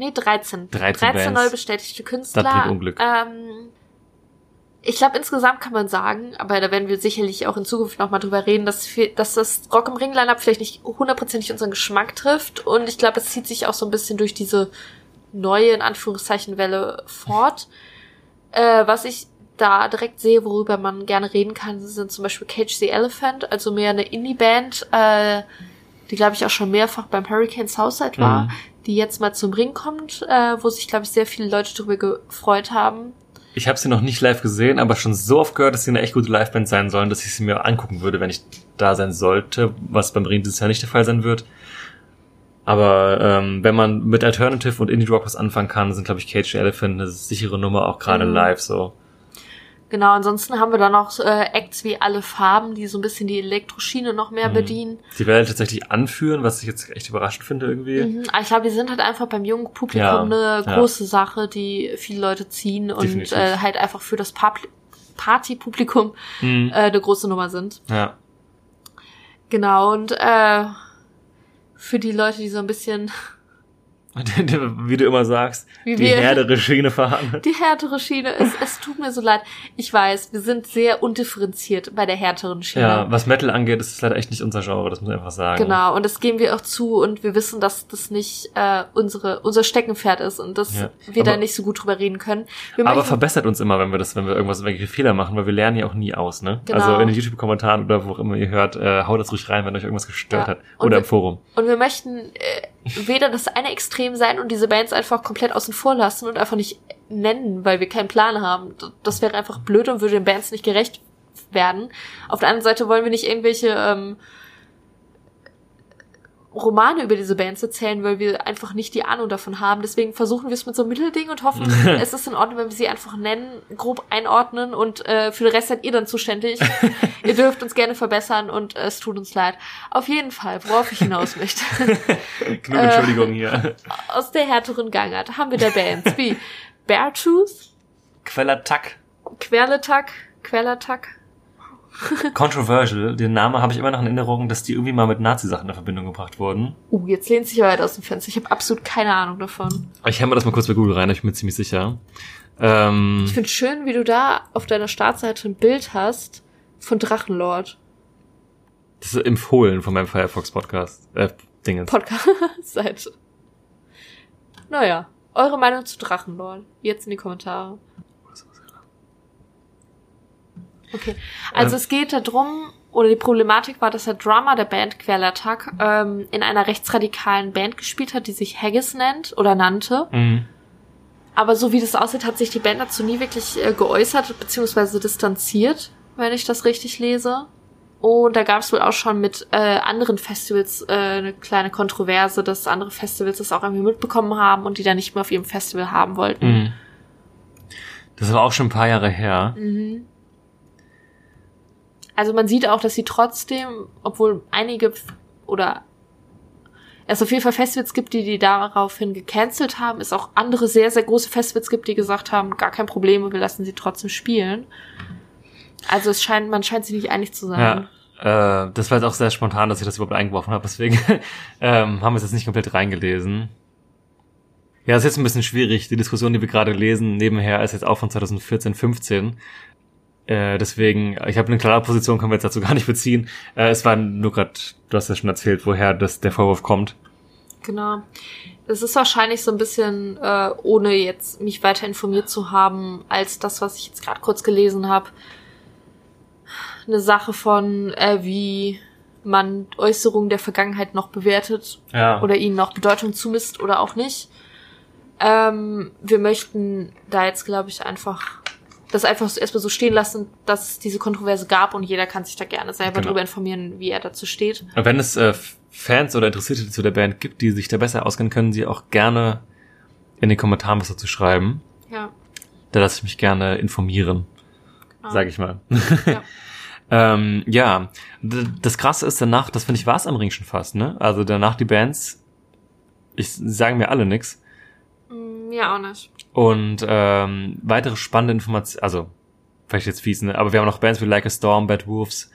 Nee, 13. 13 13 Bands. neu bestätigte Künstler. Das bringt Unglück. Ähm, ich glaube, insgesamt kann man sagen, aber da werden wir sicherlich auch in Zukunft nochmal drüber reden, dass, wir, dass das Rock im Ring Lineup vielleicht nicht hundertprozentig unseren Geschmack trifft. Und ich glaube, es zieht sich auch so ein bisschen durch diese neue, in Anführungszeichen, Welle fort. (laughs) Äh, was ich da direkt sehe, worüber man gerne reden kann, sind zum Beispiel Cage the Elephant, also mehr eine Indie-Band, äh, die, glaube ich, auch schon mehrfach beim Hurricane Southside war, Mhm. Die jetzt mal zum Ring kommt, äh, wo sich, glaube ich, sehr viele Leute darüber gefreut haben. Ich habe sie noch nicht live gesehen, aber schon so oft gehört, dass sie eine echt gute Liveband sein sollen, dass ich sie mir angucken würde, wenn ich da sein sollte, was beim Ring dieses Jahr nicht der Fall sein wird. Aber ähm, wenn man mit Alternative und Indie Rock was anfangen kann, sind, glaube ich, Cage the Elephant eine sichere Nummer, auch gerade Mhm. live so. Genau, ansonsten haben wir dann noch äh, Acts wie Alle Farben, die so ein bisschen die Elektroschiene noch mehr Mhm. bedienen. Sie werden tatsächlich anführen, was ich jetzt echt überraschend finde irgendwie. Mhm. Aber ich glaube, die sind halt einfach beim jungen Publikum Ja, eine ja. große Sache, die viele Leute ziehen und äh, halt einfach für das Pub- Partypublikum Mhm. äh, eine große Nummer sind. Ja. Genau, und äh, für die Leute, die so ein bisschen (laughs) Wie du immer sagst, Wie die härtere Schiene fahren. (laughs) die härtere Schiene, es, es tut mir so leid. Ich weiß, wir sind sehr undifferenziert bei der härteren Schiene. Ja, was Metal angeht, ist es leider echt nicht unser Genre, das muss ich einfach sagen. Genau, und das geben wir auch zu und wir wissen, dass das nicht äh, unsere, unser Steckenpferd ist und dass Ja, wir da aber- nicht so gut drüber reden können. Wir Aber möchten- verbessert uns immer, wenn wir das, wenn wir irgendwas, irgendwelche Fehler machen, weil wir lernen ja auch nie aus, ne? Genau. Also in den YouTube-Kommentaren oder wo auch immer ihr hört, äh, haut das ruhig rein, wenn euch irgendwas gestört Ja. hat. Oder wir- im Forum. Und wir möchten äh, weder das eine Extrem sein und diese Bands einfach komplett außen vor lassen und einfach nicht nennen, weil wir keinen Plan haben. Das wäre einfach blöd und würde den Bands nicht gerecht werden. Auf der anderen Seite wollen wir nicht irgendwelche ähm, Romane über diese Bands erzählen, weil wir einfach nicht die Ahnung davon haben. Deswegen versuchen wir es mit so einem Mittelding und hoffen, (laughs) es ist in Ordnung, wenn wir sie einfach nennen, grob einordnen und äh, für den Rest seid ihr dann zuständig. (laughs) ihr dürft uns gerne verbessern und äh, es tut uns leid. Auf jeden Fall, worauf ich hinaus möchte. (laughs) Genug Entschuldigung hier. Aus der härteren Gangart haben wir da Bands wie Beartooth, Quellattack. Querletak, Quellatak. Controversial. Den Namen habe ich immer noch in Erinnerung, dass die irgendwie mal mit Nazi-Sachen in Verbindung gebracht wurden. Uh, jetzt lehnt sich weit aus dem Fenster. Ich habe absolut keine Ahnung davon. Ich habe mir das mal kurz bei Google rein, ich bin mir ziemlich sicher. Ähm, Ich finde schön, wie du da auf deiner Startseite ein Bild hast von Drachenlord. das ist empfohlen von meinem Firefox Podcast. Äh, Dingens. Podcast-Seite. Naja, eure Meinung zu Drachenlord. Jetzt in die Kommentare. Okay, also Ähm. es geht darum, oder die Problematik war, dass der Drummer der Band Querlattack ähm, in einer rechtsradikalen Band gespielt hat, die sich Haggis nennt oder nannte. Mhm. Aber so wie das aussieht, hat sich die Band dazu nie wirklich äh, geäußert bzw. distanziert, wenn ich das richtig lese. Und da gab es wohl auch schon mit äh, anderen Festivals äh, eine kleine Kontroverse, dass andere Festivals das auch irgendwie mitbekommen haben und die dann nicht mehr auf ihrem Festival haben wollten. Mhm. Das war auch schon ein paar Jahre her. Mhm. Also man sieht auch, dass sie trotzdem, obwohl einige oder es auf jeden Fall Festivals gibt, die die daraufhin gecancelt haben, es auch andere sehr, sehr große Festivals gibt, die gesagt haben, gar kein Problem, wir lassen sie trotzdem spielen. Also es scheint, man scheint sich nicht einig zu sein. Ja, äh, das war jetzt auch sehr spontan, dass ich das überhaupt eingeworfen habe, deswegen (laughs) ähm, haben wir es jetzt nicht komplett reingelesen. Ja, ist jetzt ein bisschen schwierig. Die Diskussion, die wir gerade lesen, nebenher ist jetzt auch von 2014, 15. Äh, deswegen, ich habe eine klare Position, können wir jetzt dazu gar nicht beziehen. Äh, es war nur gerade, du hast ja schon erzählt, woher das, der Vorwurf kommt. Genau. Es ist wahrscheinlich so ein bisschen, äh, ohne jetzt mich weiter informiert zu haben, als das, was ich jetzt gerade kurz gelesen habe, eine Sache von, äh, wie man Äußerungen der Vergangenheit noch bewertet Ja. oder ihnen noch Bedeutung zumisst oder auch nicht. Ähm, wir möchten da jetzt, glaube ich, einfach das einfach so erstmal so stehen lassen, dass es diese Kontroverse gab und jeder kann sich da gerne selber Genau. drüber informieren, wie er dazu steht. Wenn es äh, Fans oder Interessierte zu der Band gibt, die sich da besser auskennen, können sie auch gerne in den Kommentaren was dazu schreiben. Ja. Da lasse ich mich gerne informieren, Genau. sage ich mal. Ja. (laughs) ähm, ja, das Krasse ist danach, das finde ich, war es am Ring schon fast, ne? Also danach die Bands, ich sagen mir alle nix. Mm, Ja, auch nicht. Und ähm, weitere spannende Informationen, also vielleicht jetzt fies, ne? Aber wir haben noch Bands wie Like a Storm, Bad Wolves,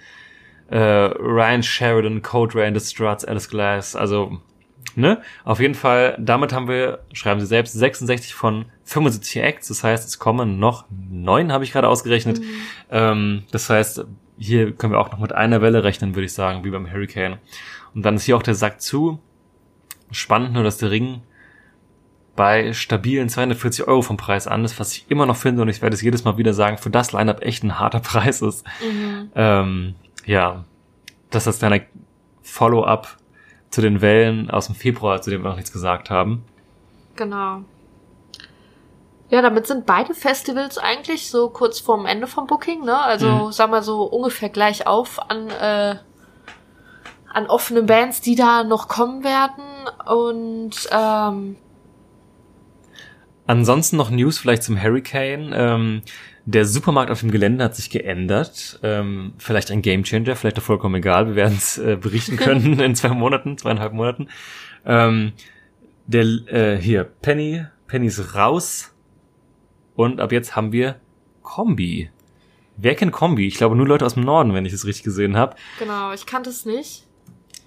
äh, Ryan Sheridan, Code Rain, The Struts, Alice Glass, also ne? Auf jeden Fall, damit haben wir, schreiben sie selbst, 66 von 75 Acts, das heißt, es kommen noch neun, habe ich gerade ausgerechnet. Ähm, das heißt, hier können wir auch noch mit einer Welle rechnen, würde ich sagen, wie beim Hurricane. Und dann ist hier auch der Sack zu. Spannend nur, dass der Ring bei stabilen 240 Euro vom Preis an ist, was ich immer noch finde und ich werde es jedes Mal wieder sagen, für das Line-Up echt ein harter (laughs) Preis ist. Ähm, ja, das ist deine Follow-up zu den Wellen aus dem Februar, zu denen wir noch nichts gesagt haben. Genau. Ja, damit sind beide Festivals eigentlich so kurz vorm Ende vom Booking, ne? Also, Mhm. sag mal so ungefähr gleich auf an, äh, an offenen Bands, die da noch kommen werden. Und ähm, Ansonsten noch News vielleicht zum Hurricane. Ähm, der Supermarkt auf dem Gelände hat sich geändert. Ähm, vielleicht ein Gamechanger, vielleicht auch vollkommen egal. Wir werden es äh, berichten (laughs) können in zwei Monaten, zweieinhalb Monaten. Ähm, der äh, hier Penny, Penny ist raus und ab jetzt haben wir Kombi. Wer kennt Kombi? Ich glaube nur Leute aus dem Norden, wenn ich es richtig gesehen habe. genau, ich kannte es nicht.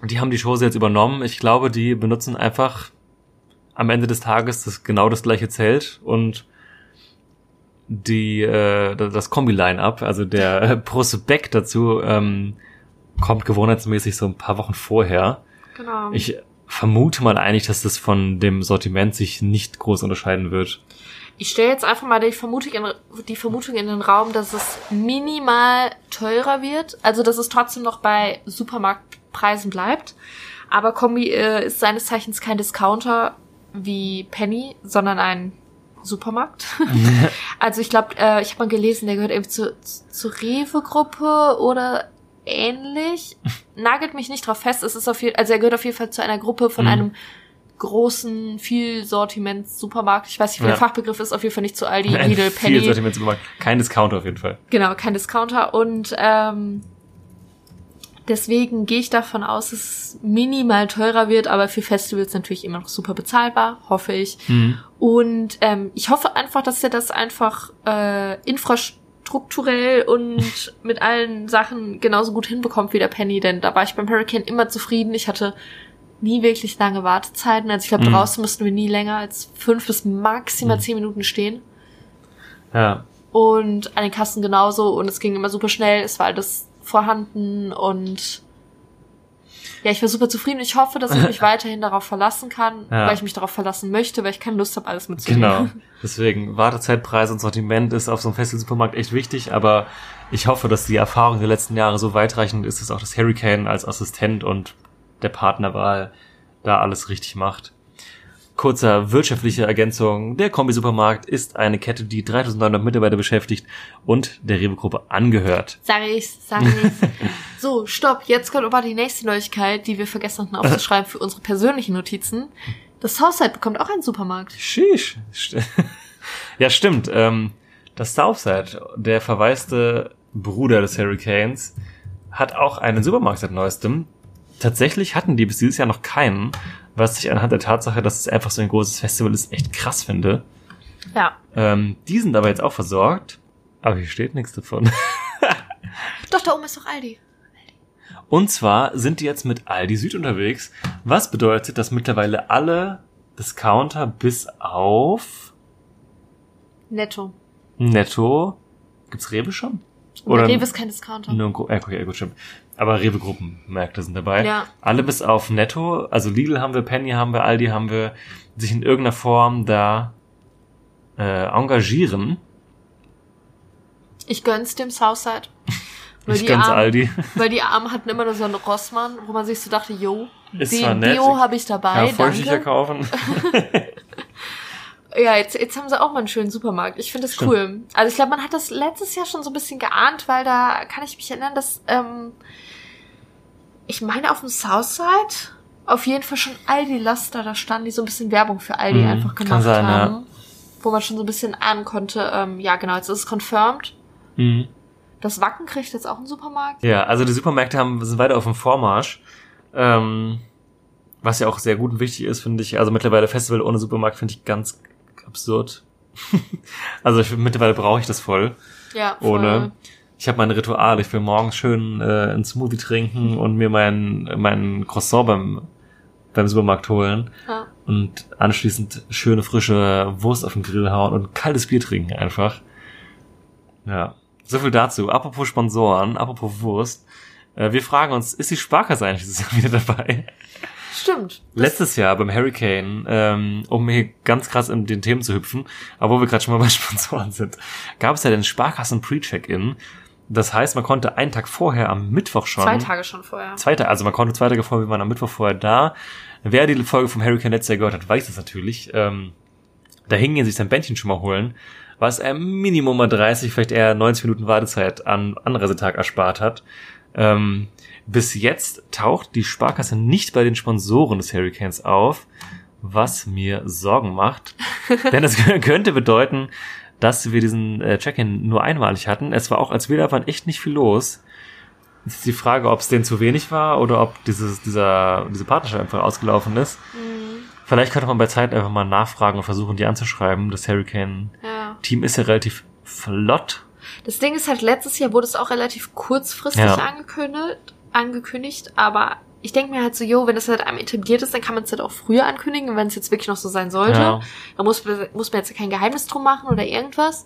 Die haben die Shows jetzt übernommen. Ich glaube, die benutzen einfach am Ende des Tages das genau das gleiche Zelt und die äh, das Kombi-Line-Up, also der äh, (laughs) Prospekt dazu ähm, kommt gewohnheitsmäßig so ein paar Wochen vorher. Genau. Ich vermute mal eigentlich, dass das von dem Sortiment sich nicht groß unterscheiden wird. Ich stelle jetzt einfach mal die Vermutung, in, die Vermutung in den Raum, dass es minimal teurer wird. Also, dass es trotzdem noch bei Supermarktpreisen bleibt. Aber Kombi äh, ist seines Zeichens kein Discounter wie Penny, sondern ein Supermarkt. (laughs) (laughs) also ich glaube, äh, ich habe mal gelesen, der gehört irgendwie zu, zur Rewe-Gruppe oder ähnlich. (laughs) Nagelt mich nicht drauf fest. Es ist auf jeden, also er gehört auf jeden Fall zu einer Gruppe von Mhm. einem großen, viel Sortiments-Supermarkt. Ich weiß nicht, wie Ja. der Fachbegriff ist, auf jeden Fall nicht zu Aldi, Lidl, Viel Penny. Sortiment Supermarkt. Kein Discounter auf jeden Fall. Genau, kein Discounter. Und ähm, deswegen gehe ich davon aus, dass es minimal teurer wird, aber für Festivals natürlich immer noch super bezahlbar, hoffe ich. Und ähm, ich hoffe einfach, dass er das einfach äh, infrastrukturell und (laughs) mit allen Sachen genauso gut hinbekommt wie der Penny, denn da war ich beim Hurricane immer zufrieden. Ich hatte nie wirklich lange Wartezeiten. Also ich glaube, Mhm. draußen mussten wir nie länger als fünf bis maximal zehn Minuten stehen. Ja. Und an den Kassen genauso und es ging immer super schnell, es war alles vorhanden und ja, ich war super zufrieden. Ich hoffe, dass ich mich (laughs) weiterhin darauf verlassen kann, Ja. weil ich mich darauf verlassen möchte, weil ich keine Lust habe, alles mitzunehmen. Genau. (laughs) Deswegen, Wartezeitpreis und Sortiment ist auf so einem Festival-Supermarkt echt wichtig, aber ich hoffe, dass die Erfahrung der letzten Jahre so weitreichend ist, dass auch das Hurricane als Assistent und der Partnerwahl da alles richtig macht. Kurzer wirtschaftliche Ergänzung. Der Kombi-Supermarkt ist eine Kette, die 3900 Mitarbeiter beschäftigt und der Rewe-Gruppe angehört. Sag ich's, sag ich's. (laughs) so, stopp. Jetzt kommt aber die nächste Neuigkeit, die wir vergessen hatten aufzuschreiben für unsere persönlichen Notizen. Das Southside bekommt auch einen Supermarkt. Sheesh. (laughs) Ja, stimmt. Ähm, das Southside, der verwaiste Bruder des Hurricanes, hat auch einen Supermarkt seit neuestem. Tatsächlich hatten die bis dieses Jahr noch keinen, was ich anhand der Tatsache, dass es einfach so ein großes Festival ist, echt krass finde. Ja. Ähm, die sind aber jetzt auch versorgt. Aber hier steht nichts davon. (laughs) Doch, da oben ist doch Aldi. Und zwar sind die jetzt mit Aldi Süd unterwegs, was bedeutet, dass mittlerweile alle Discounter bis auf Netto. Netto. Gibt's Rewe schon? Oder- der Rewe ist kein Discounter. Nur ein Gru- ja, gut, stimmt. Aber Rewe-Gruppenmärkte sind dabei. Ja. Alle bis auf Netto, also Lidl haben wir, Penny haben wir, Aldi haben wir, sich in irgendeiner Form da äh, engagieren. Ich gönn's dem Southside. (laughs) Weil Ich die ganz Armen- Aldi. Weil die Armen hatten immer nur so einen Rossmann, wo man sich so dachte, yo, Ist nett, Deo habe ich dabei, Ja, danke. kaufen. (laughs) Ja, jetzt, jetzt haben sie auch mal einen schönen Supermarkt. Ich finde das Stimmt. cool. Also ich glaube, man hat das letztes Jahr schon so ein bisschen geahnt, weil da kann ich mich erinnern, dass ähm, ich meine auf dem Southside auf jeden Fall schon Aldi Laster, da standen die so ein bisschen Werbung für Aldi Mhm, einfach kann gemacht sein, ja. haben. Wo man schon so ein bisschen ahnen konnte, ähm, ja genau, jetzt ist es confirmed. mhm. Das Wacken kriegt jetzt auch einen Supermarkt. Ja, also die Supermärkte haben, sind weiter auf dem Vormarsch. Ähm, was ja auch sehr gut und wichtig ist, finde ich. Also mittlerweile Festival ohne Supermarkt finde ich ganz absurd. (laughs) also ich, mittlerweile brauche ich das voll. Ja, voll. Ohne. Ich habe mein Ritual. Ich will morgens schön äh, einen Smoothie trinken und mir mein, mein Croissant beim, beim Supermarkt holen Ja. und anschließend schöne frische Wurst auf den Grill hauen und kaltes Bier trinken einfach. Ja, so viel dazu. Apropos Sponsoren, apropos Wurst. Äh, wir fragen uns, ist die Sparkasse eigentlich dieses Jahr (laughs) wieder dabei? Stimmt. Letztes Jahr beim Hurricane, ähm, um hier ganz krass in den Themen zu hüpfen, aber wo wir gerade schon mal bei (laughs) Sponsoren sind, gab es ja den Sparkassen Pre-Check-In. Das heißt, man konnte einen Tag vorher am Mittwoch schon. Zwei Tage schon vorher. Zwei Tage, also man konnte zwei Tage vorher, wir waren am Mittwoch vorher da. Wer die Folge vom Hurricane letztes Jahr gehört hat, weiß das natürlich. Ähm, da hingehen, sich sein Bändchen schon mal holen, was er Minimum mal 30, vielleicht eher 90 Minuten Wartezeit an Anreisetag erspart hat. Ähm, bis jetzt taucht die Sparkasse nicht bei den Sponsoren des Hurricanes auf, was mir Sorgen macht. (laughs) Denn es (laughs) könnte bedeuten, dass wir diesen äh, Check-in nur einmalig hatten. Es war auch, als waren, echt nicht viel los. Jetzt ist die Frage, ob es denen zu wenig war oder ob dieses, dieser, diese Partnerschaft einfach ausgelaufen ist. Vielleicht könnte man bei Zeit einfach mal nachfragen und versuchen, die anzuschreiben. Das Hurricane-Team Ja. ist ja relativ flott. Das Ding ist halt, letztes Jahr wurde es auch relativ kurzfristig Ja. angekündigt, angekündigt, aber ich denke mir halt so, jo, wenn das halt einmal etabliert ist, dann kann man es halt auch früher ankündigen, wenn es jetzt wirklich noch so sein sollte. Ja. Da muss, muss man jetzt kein Geheimnis drum machen oder irgendwas.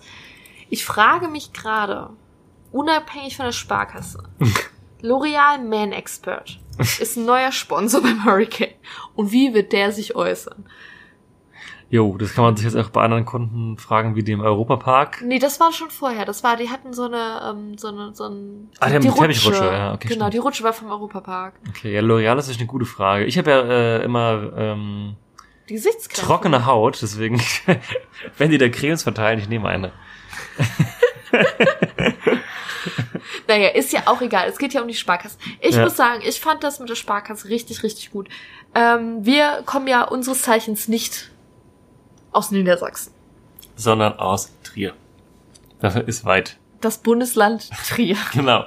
Ich frage mich gerade, unabhängig von der Sparkasse, (laughs) L'Oreal Man Expert ist ein neuer Sponsor beim Hurricane. Und wie wird der sich äußern? Jo, das kann man sich jetzt auch bei anderen Kunden fragen, wie die im Europapark. Nee, das war schon vorher. Das war, die hatten so eine, ähm, so eine, so ein, Ah, die haben eine Teppichrutsche, ja, okay, Genau, stimmt. die Rutsche war vom Europapark. Okay, ja, L'Oreal ist natürlich eine gute Frage. Ich habe ja äh, immer ähm, Die trockene Haut, deswegen, (laughs) wenn die da Cremes verteilen, ich nehme eine. (laughs) Naja, ist ja auch egal. Es geht ja um die Sparkasse. Ich Ja. muss sagen, ich fand das mit der Sparkasse richtig, richtig gut. Ähm, wir kommen ja unseres Zeichens nicht aus Niedersachsen. Sondern aus Trier. Das ist weit. Das Bundesland Trier. (laughs) Genau.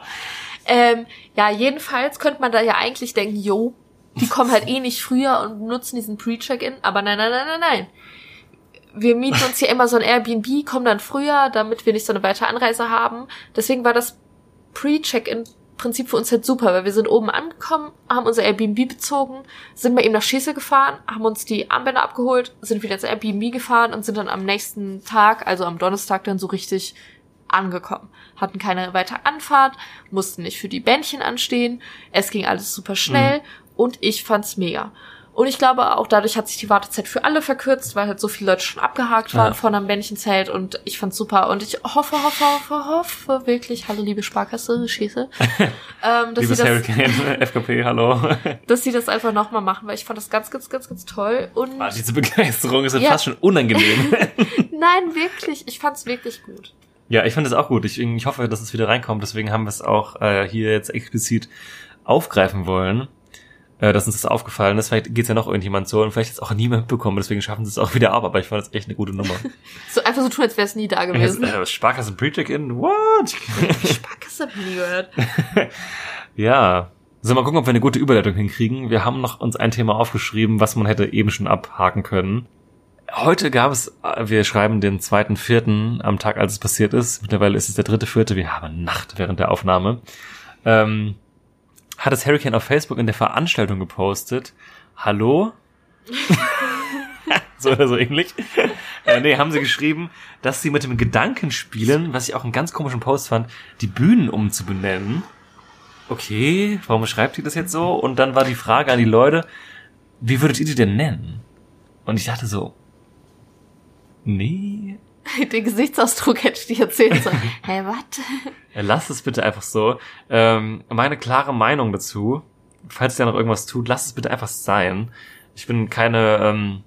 ähm, ja, jedenfalls könnte man da ja eigentlich denken, jo, die kommen halt eh nicht früher und nutzen diesen Pre-Check-In. Aber nein, nein, nein, nein, nein. Wir mieten uns hier immer so ein Airbnb, kommen dann früher, damit wir nicht so eine weitere Anreise haben. Deswegen war das Pre-Check-In-Prinzip für uns halt super, weil wir sind oben angekommen, haben unser Airbnb bezogen, sind mal eben nach Schesel gefahren, haben uns die Armbänder abgeholt, sind wieder ins Airbnb gefahren und sind dann am nächsten Tag, also am Donnerstag, dann so richtig angekommen. Hatten keine weitere Anfahrt, mussten nicht für die Bändchen anstehen, es ging alles super schnell und ich fand's mega. Und ich glaube, auch dadurch hat sich die Wartezeit für alle verkürzt, weil halt so viele Leute schon abgehakt waren Ja. von einem Bändchenzelt und ich fand's super. Und ich hoffe, hoffe, hoffe, hoffe wirklich, hallo liebe Sparkasse, Schieße, (laughs) ähm, dass, sie Liebes das, Hurricane, (laughs) FKP, hallo. dass sie das einfach nochmal machen, weil ich fand das ganz, ganz, ganz, ganz toll. Und Ah, diese Begeisterung ist ja fast schon unangenehm. (laughs) nein, wirklich, ich fand's wirklich gut. ja, ich finde es auch gut. Ich, ich hoffe, dass es wieder reinkommt. Deswegen haben wir es auch äh, hier jetzt explizit aufgreifen wollen. Äh, dass uns das aufgefallen ist. Vielleicht geht's ja noch irgendjemand so und vielleicht ist auch niemand mitbekommen. Deswegen schaffen sie es auch wieder ab. Aber ich fand das echt eine gute Nummer. (laughs) So einfach so tun, als wäre es nie da Jetzt, gewesen. äh, Sparkassen Pre-Check-In? What? (laughs) Sparkasse hab ich nie gehört. (laughs) Ja. So, mal gucken, ob wir eine gute Überleitung hinkriegen. Wir haben noch uns ein Thema aufgeschrieben, was man hätte eben schon abhaken können. Heute gab es, äh, wir schreiben den zweiten Vierten am Tag, als es passiert ist. Mittlerweile ist es der dritte Vierte. Wir haben Nacht während der Aufnahme. Ähm, hat das Hurricane auf Facebook in der Veranstaltung gepostet. Hallo? (laughs) so oder so ähnlich. Äh, nee, haben sie geschrieben, dass sie mit dem Gedanken spielen, was ich auch einen ganz komischen Post fand, die Bühnen umzubenennen. Okay, warum schreibt ihr das jetzt so? Und dann war die Frage an die Leute, wie würdet ihr die denn nennen? Und ich dachte so, nee, (laughs) Den Gesichtsausdruck hätte ich dir erzählen sollen. (laughs) Hä, was? Ja, Lasst es bitte einfach so. Ähm, meine klare Meinung dazu, falls ihr noch irgendwas tut, lasst es bitte einfach sein. Ich bin keine. Ähm,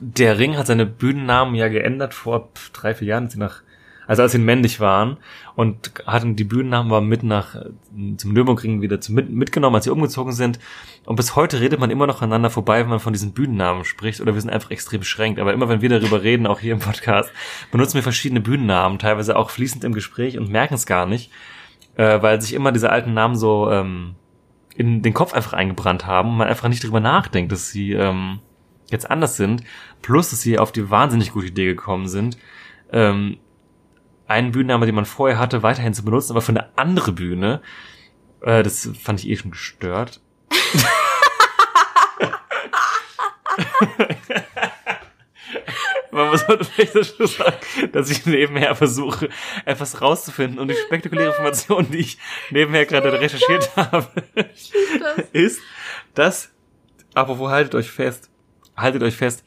der Ring hat seine Bühnennamen ja geändert vor drei, vier Jahren, als sie nach, also als sie männlich waren und hatten die Bühnennamen war mit nach äh, zum Nürburgring wieder zu, mit, mitgenommen, als sie umgezogen sind. Und bis heute redet man immer noch aneinander vorbei, wenn man von diesen Bühnennamen spricht, oder wir sind einfach extrem beschränkt. Aber immer wenn wir darüber reden, auch hier im Podcast, benutzen wir verschiedene Bühnennamen, teilweise auch fließend im Gespräch und merken es gar nicht, äh, weil sich immer diese alten Namen so ähm, in den Kopf einfach eingebrannt haben und man einfach nicht drüber nachdenkt, dass sie ähm, jetzt anders sind, plus dass sie auf die wahnsinnig gute Idee gekommen sind, ähm, einen Bühnenname, den man vorher hatte, weiterhin zu benutzen, aber für eine andere Bühne. Äh, das fand ich eh schon gestört. (laughs) Man muss heute vielleicht dazu sagen, dass ich nebenher versuche, etwas rauszufinden und die spektakuläre Information, die ich nebenher gerade recherchiert habe, ist, dass, apropos haltet euch fest, haltet euch fest,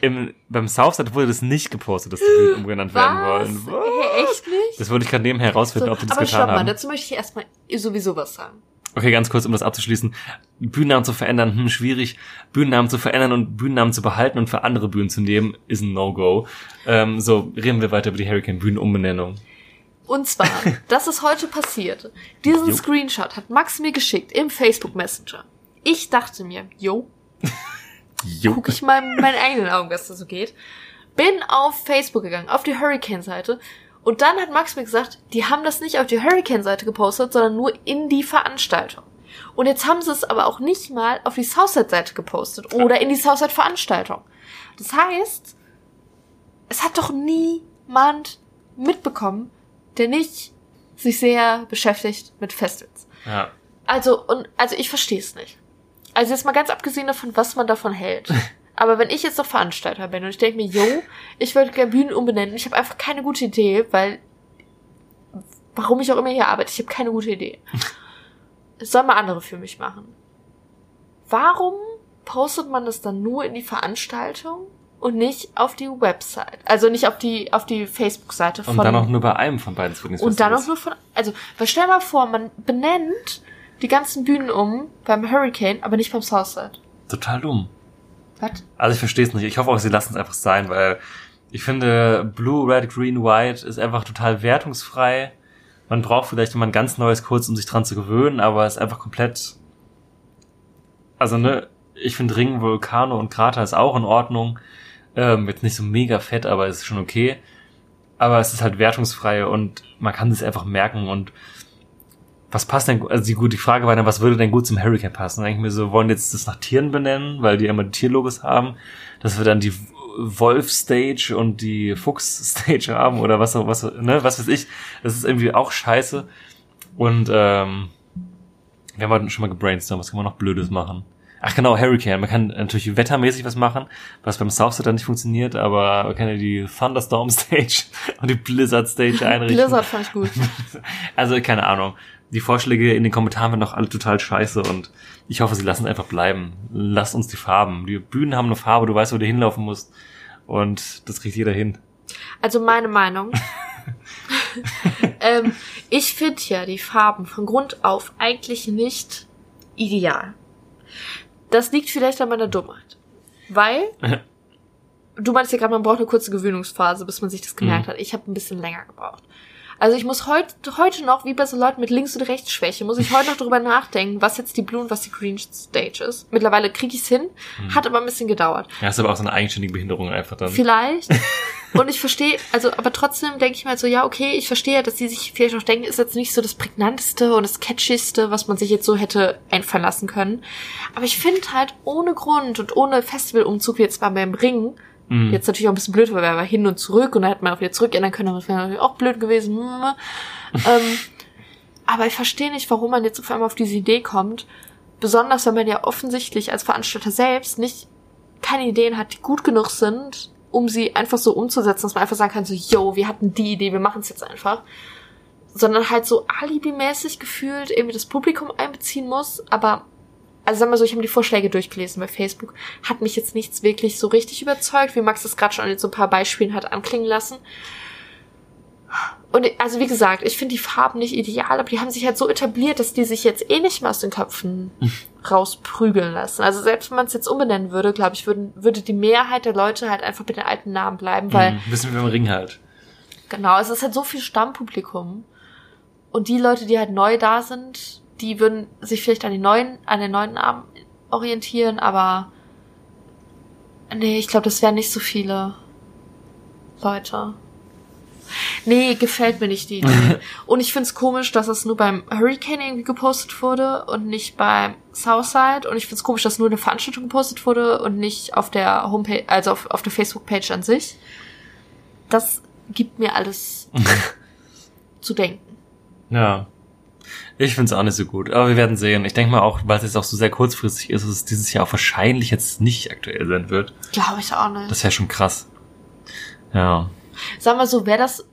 im, beim Southside wurde das nicht gepostet, dass die Bühnen umgenannt werden wollen. Was? Hey, echt nicht? Das wollte ich gerade nebenher herausfinden, So, ob die das aber getan stopp mal, haben. dazu möchte ich erstmal sowieso was sagen. Okay, ganz kurz, um das abzuschließen. Bühnennamen zu verändern, hm, schwierig. Bühnennamen zu verändern und Bühnennamen zu behalten und für andere Bühnen zu nehmen, ist ein No-Go. Ähm, so, reden wir weiter über die Hurricane-Bühnenumbenennung. Und zwar, (laughs) das ist heute passiert. Diesen Jo. Screenshot hat Max mir geschickt im Facebook Messenger. Ich dachte mir, yo, (laughs) Jo. guck ich mal mit meinen eigenen Augen, was da so geht. Bin auf Facebook gegangen, auf die Hurricane-Seite. Und dann hat Max mir gesagt, die haben das nicht auf die Hurricane-Seite gepostet, sondern nur in die Veranstaltung. Und jetzt haben sie es aber auch nicht mal auf die Southside-Seite gepostet oder in die Southside-Veranstaltung. Das heißt, es hat doch niemand mitbekommen, der nicht sich sehr beschäftigt mit Festivals. Ja. Also, und, also ich verstehe es nicht. Also jetzt mal ganz abgesehen davon, was man davon hält. (laughs) Aber wenn ich jetzt doch Veranstalter bin und ich denke mir, yo, ich würde gerne Bühnen umbenennen, ich habe einfach keine gute Idee, weil warum ich auch immer hier arbeite, ich habe keine gute Idee. Es (laughs) soll mal andere für mich machen. Warum postet man das dann nur in die Veranstaltung und nicht auf die Website? Also nicht auf die auf die Facebook-Seite von Und dann auch nur bei einem von beiden Swingings und dann auch nur von, also, weil stell mal vor, man benennt die ganzen Bühnen um beim Hurricane, aber nicht beim Southside. Total dumm. Was? Also ich verstehe es nicht. Ich hoffe auch, sie lassen es einfach sein, weil ich finde, Blue, Red, Green, White ist einfach total wertungsfrei. Man braucht vielleicht immer ein ganz neues kurz, um sich dran zu gewöhnen, aber es ist einfach komplett. Also ne, ich finde Ring, Vulcano und Krater ist auch in Ordnung. Ähm, jetzt nicht so mega fett, aber es ist schon okay. Aber es ist halt wertungsfrei und man kann es einfach merken und was passt denn, also die gute Frage war dann, was würde denn gut zum Hurricane passen? Dann denke ich mir so, wollen jetzt das nach Tieren benennen, weil die immer die Tierlogos haben, dass wir dann die Wolf-Stage und die Fuchs-Stage (laughs) haben oder was, was, ne, was weiß ich. Das ist irgendwie auch scheiße. Und ähm, wir haben heute schon mal gebrainstormt, was kann man noch Blödes machen? Ach genau, Hurricane. Man kann natürlich wettermäßig was machen, was beim Southside dann nicht funktioniert, aber man kann ja die Thunderstorm (laughs) Stage und die Blizzard Stage einrichten. Blizzard fand ich gut. (laughs) Also keine Ahnung. Die Vorschläge in den Kommentaren waren noch alle total scheiße und ich hoffe, sie lassen es einfach bleiben. Lasst uns die Farben. Die Bühnen haben eine Farbe, du weißt, wo du hinlaufen musst. Und das kriegt jeder hin. Also meine Meinung. (laughs) (laughs) ähm, ich finde ja die Farben von Grund auf eigentlich nicht ideal. Das liegt vielleicht an meiner Dummheit. Weil, (laughs) du meinst ja gerade, man braucht eine kurze Gewöhnungsphase, bis man sich das gemerkt Mhm. hat. Ich habe ein bisschen länger gebraucht. Also ich muss heute, heute noch, wie bei so Leuten mit Links- und Rechtsschwäche, muss ich heute noch drüber nachdenken, was jetzt die Blue und was die Green Stage ist. Mittlerweile kriege ich es hin, Mhm. hat aber ein bisschen gedauert. Ja, ist aber auch so eine eigenständige Behinderung einfach dann. Vielleicht. (laughs) Und ich verstehe, also, aber trotzdem denke ich mir halt so, ja, okay, ich verstehe dass die sich vielleicht auch denken, ist jetzt nicht so das prägnanteste und das catchigste, was man sich jetzt so hätte einfallen lassen können. Aber ich finde halt ohne Grund und ohne Festivalumzug, wie jetzt mal beim Ring, Mhm. jetzt natürlich auch ein bisschen blöd, weil wir war hin und zurück und dann hätte man auch wieder zurück ändern können, aber das wäre natürlich auch blöd gewesen. Hm. (laughs) ähm, aber ich verstehe nicht, warum man jetzt auf einmal auf diese Idee kommt. Besonders, wenn man ja offensichtlich als Veranstalter selbst nicht keine Ideen hat, die gut genug sind, um sie einfach so umzusetzen, dass man einfach sagen kann, so, yo, wir hatten die Idee, wir machen es jetzt einfach. Sondern halt so alibimäßig gefühlt irgendwie das Publikum einbeziehen muss, aber also sag mal so, ich habe die Vorschläge durchgelesen bei Facebook, hat mich jetzt nichts wirklich so richtig überzeugt, wie Max das gerade schon an so ein paar Beispielen hat anklingen lassen. Und also wie gesagt, ich finde die Farben nicht ideal, aber die haben sich halt so etabliert, dass die sich jetzt eh nicht mehr aus den Köpfen (laughs) rausprügeln lassen. Also selbst wenn man es jetzt umbenennen würde, glaube ich, würden, würde die Mehrheit der Leute halt einfach mit den alten Namen bleiben, weil Mhm. Wissen wir beim Ring halt. Genau, es ist halt so viel Stammpublikum. Und die Leute, die halt neu da sind, die würden sich vielleicht an die neuen, an den neuen Namen orientieren, aber nee, ich glaube, das wären nicht so viele Leute. Nee, gefällt mir nicht die Idee. (laughs) und ich find's komisch, dass es nur beim Hurricane irgendwie gepostet wurde und nicht beim Southside. Und ich find's komisch, dass nur eine Veranstaltung gepostet wurde und nicht auf der Homepage, also auf, auf der Facebook-Page an sich. Das gibt mir alles (laughs) zu denken. Ja. Ich find's auch nicht so gut, aber wir werden sehen. Ich denke mal auch, weil es jetzt auch so sehr kurzfristig ist, dass es dieses Jahr auch wahrscheinlich jetzt nicht aktuell sein wird. Glaube ich auch nicht. Das ja schon krass. Ja. Sag mal so, wäre das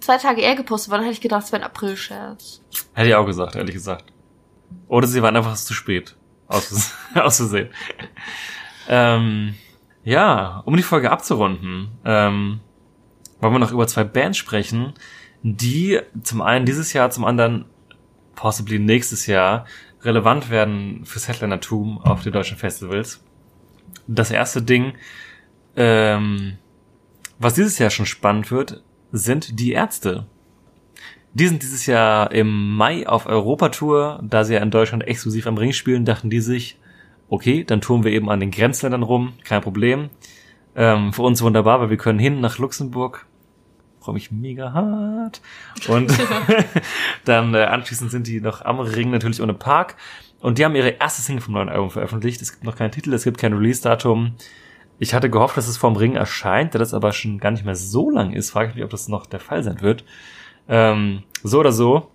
zwei Tage eher gepostet worden, hätte ich gedacht, es wäre ein April-Scherz. Hätte ich auch gesagt, ehrlich gesagt. Oder sie waren einfach zu spät. Aus, (laughs) aus Versehen. ähm, ja, um die Folge abzurunden, ähm, wollen wir noch über zwei Bands sprechen, die zum einen dieses Jahr, zum anderen possibly nächstes Jahr relevant werden fürs Headlinertum auf den deutschen Festivals. Das erste Ding, ähm, was dieses Jahr schon spannend wird, sind die Ärzte. Die sind dieses Jahr im Mai auf Europatour. Da sie ja in Deutschland exklusiv am Ring spielen, dachten die sich, okay, dann touren wir eben an den Grenzländern rum, kein Problem. Ähm, für uns wunderbar, weil wir können hin nach Luxemburg. Freue mich mega hart. Und (laughs) dann äh, anschließend sind die noch am Ring, natürlich ohne Park. Und die haben ihre erste Single vom neuen Album veröffentlicht. Es gibt noch keinen Titel, es gibt kein Release-Datum. Ich hatte gehofft, dass es vom Ring erscheint, da das aber schon gar nicht mehr so lang ist, frage ich mich, ob das noch der Fall sein wird. Ähm, so oder so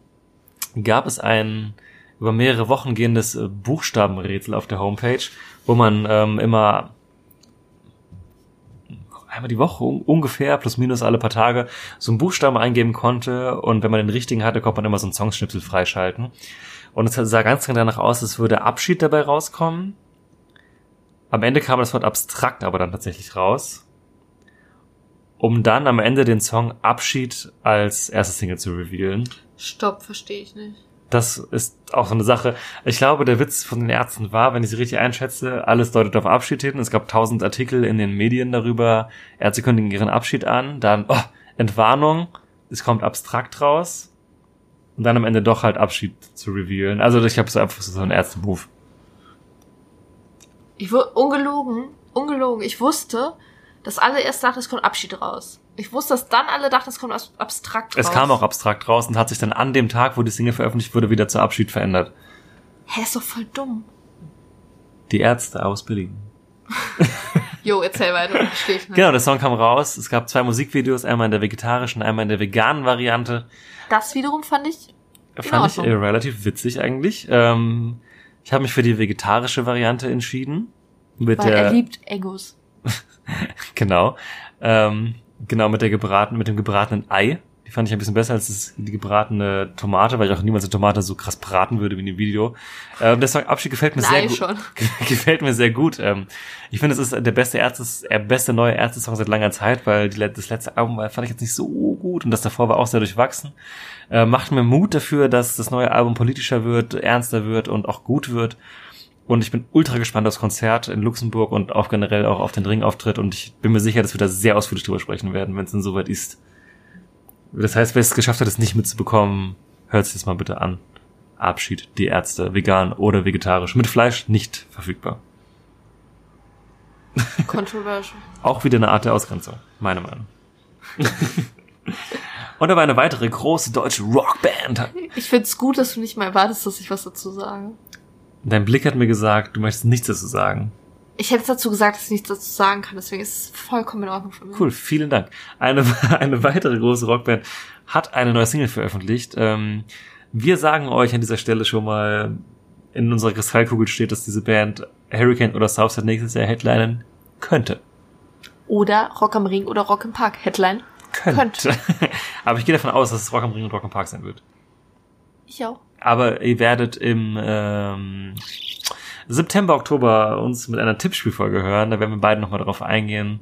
gab es ein über mehrere Wochen gehendes äh, Buchstabenrätsel auf der Homepage, wo man ähm, immer einmal die Woche un- ungefähr, plus minus alle paar Tage, so einen Buchstaben eingeben konnte und wenn man den richtigen hatte, konnte man immer so einen Songschnipsel freischalten. Und es sah ganz danach aus, als würde Abschied dabei rauskommen. Am Ende kam das Wort abstrakt aber dann tatsächlich raus. Um dann am Ende den Song Abschied als erste Single zu revealen. Stopp, verstehe ich nicht. Das ist auch so eine Sache. Ich glaube, der Witz von den Ärzten war, wenn ich sie richtig einschätze, alles deutet auf Abschied hin. Es gab tausend Artikel in den Medien darüber. Ärzte kündigen ihren Abschied an. Dann, oh, Entwarnung. Es kommt abstrakt raus. Und dann am Ende doch halt Abschied zu revealen. Also ich habe so einfach so einen Ärzte-Move. Ich wurde ungelogen, ungelogen. Ich wusste, dass alle erst dachten, es kommt Abschied raus. Ich wusste, dass dann alle dachten, es kommt abs- abstrakt raus. Es kam auch abstrakt raus und hat sich dann an dem Tag, wo die Single veröffentlicht wurde, wieder zu Abschied verändert. Hä, ist doch voll dumm. Die Ärzte aus Berlin. (laughs) Jo, erzähl weiter, verstehe ich nicht. Genau, der Song kam raus. Es gab zwei Musikvideos, einmal in der vegetarischen, einmal in der veganen Variante. Das wiederum fand ich Fand ich äh, relativ witzig eigentlich. Ähm, ich habe mich für die vegetarische Variante entschieden. Mit Weil der, er liebt Egos. (laughs) genau, ähm, genau mit der gebratenen, mit dem gebratenen Ei. Die fand ich ein bisschen besser als das, die gebratene Tomate, weil ich auch niemals eine Tomate so krass braten würde wie in dem Video. Ähm, der Song Abschied gefällt mir Ein sehr gut. schon. (laughs) gefällt mir sehr gut. Ähm, ich finde, es ist der beste Ärzte, der beste neue Ärzte-Song seit langer Zeit, weil die, das letzte Album war, fand ich jetzt nicht so gut und das davor war auch sehr durchwachsen. Äh, macht mir Mut dafür, dass das neue Album politischer wird, ernster wird und auch gut wird. Und ich bin ultra gespannt aufs Konzert in Luxemburg und auch generell auch auf den Ringauftritt. Und ich bin mir sicher, dass wir da sehr ausführlich drüber sprechen werden, wenn es dann soweit ist. Das heißt, wer es geschafft hat, es nicht mitzubekommen, hört sich das mal bitte an. Abschied, die Ärzte, vegan oder vegetarisch, mit Fleisch nicht verfügbar. Controversial. (laughs) Auch wieder eine Art der Ausgrenzung, meine Meinung. und da war eine weitere große deutsche Rockband. Ich find's gut, dass du nicht mal erwartest, dass ich was dazu sage. Dein Blick hat mir gesagt, du möchtest nichts dazu sagen. Ich hätte dazu gesagt, dass ich nichts dazu sagen kann, deswegen ist es vollkommen in Ordnung für mich. Cool, vielen Dank. Eine, (laughs) eine weitere große Rockband hat eine neue Single veröffentlicht. Ähm, wir sagen euch an dieser Stelle schon mal, in unserer Kristallkugel steht, dass diese Band Hurricane oder Southside nächstes Jahr headlinen könnte. Oder Rock am Ring oder Rock im Park. Headline. Könnte. (laughs) Aber ich gehe davon aus, dass es Rock am Ring und Rock am Park sein wird. Ich auch. Aber ihr werdet im ähm, September, Oktober uns mit einer Tippspielfolge hören. Da werden wir beide nochmal drauf eingehen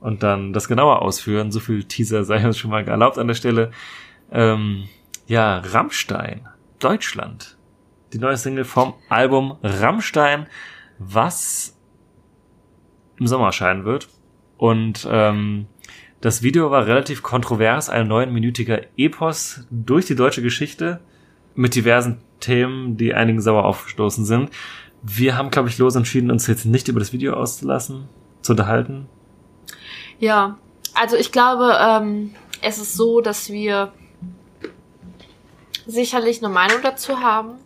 und dann das genauer ausführen. So viel Teaser sei uns schon mal erlaubt an der Stelle. Ähm, ja, Rammstein, Deutschland. Die neue Single vom Album Rammstein, was im Sommer erscheinen wird. Und ähm, das Video war relativ kontrovers, ein neunminütiger Epos durch die deutsche Geschichte mit diversen Themen, die einigen sauer aufgestoßen sind. Wir haben, glaube ich, los entschieden, uns jetzt nicht über das Video auszulassen, zu unterhalten. Ja, also ich glaube, ähm, es ist so, dass wir sicherlich eine Meinung dazu haben.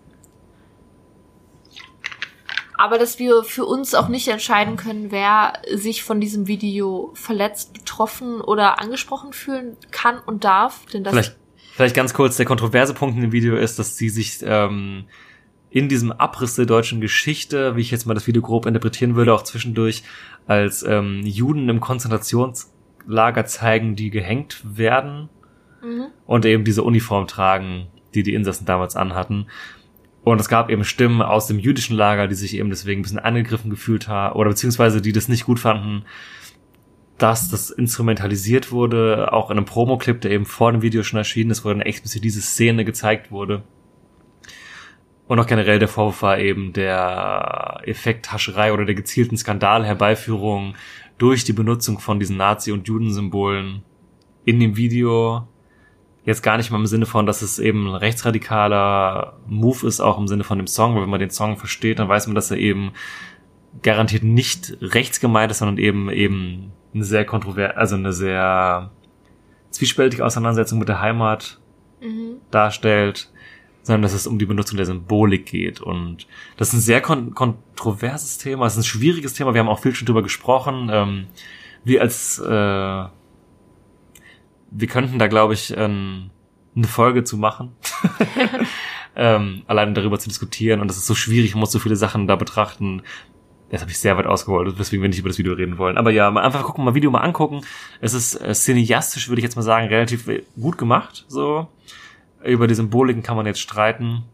aber dass wir für uns auch nicht entscheiden können, wer sich von diesem Video verletzt, betroffen oder angesprochen fühlen kann und darf. Denn das Vielleicht, vielleicht ganz kurz, der kontroverse Punkt in dem Video ist, dass sie sich ähm, in diesem Abriss der deutschen Geschichte, wie ich jetzt mal das Video grob interpretieren würde, auch zwischendurch als ähm, Juden im Konzentrationslager zeigen, die gehängt werden Mhm. und eben diese Uniform tragen, die die Insassen damals anhatten. Und es gab eben Stimmen aus dem jüdischen Lager, die sich eben deswegen ein bisschen angegriffen gefühlt haben oder beziehungsweise die das nicht gut fanden, dass das instrumentalisiert wurde, auch in einem Promoclip, der eben vor dem Video schon erschienen ist, wo dann explizit diese Szene gezeigt wurde. Und auch generell der Vorwurf war eben der Effekthascherei oder der gezielten Skandalherbeiführung durch die Benutzung von diesen Nazi- und Judensymbolen in dem Video. Jetzt gar nicht mal im Sinne von, dass es eben ein rechtsradikaler Move ist, auch im Sinne von dem Song, weil wenn man den Song versteht, dann weiß man, dass er eben garantiert nicht rechts gemeint ist, sondern eben eben eine sehr kontrovers, also eine sehr zwiespältige Auseinandersetzung mit der Heimat Mhm. darstellt, sondern dass es um die Benutzung der Symbolik geht. Und das ist ein sehr kon kontroverses Thema, es ist ein schwieriges Thema, wir haben auch viel schon drüber gesprochen. Ähm, wir als äh, wir könnten da, glaube ich, ähm, eine Folge zu machen. (laughs) (laughs) ähm, allein darüber zu diskutieren. Und das ist so schwierig, man muss so viele Sachen da betrachten. Das habe ich sehr weit ausgeholt, weswegen wir nicht über das Video reden wollen. Aber ja, mal einfach gucken, mal Video mal angucken. Es ist äh, cineastisch, würde ich jetzt mal sagen, relativ äh, gut gemacht. So über die Symboliken kann man jetzt streiten.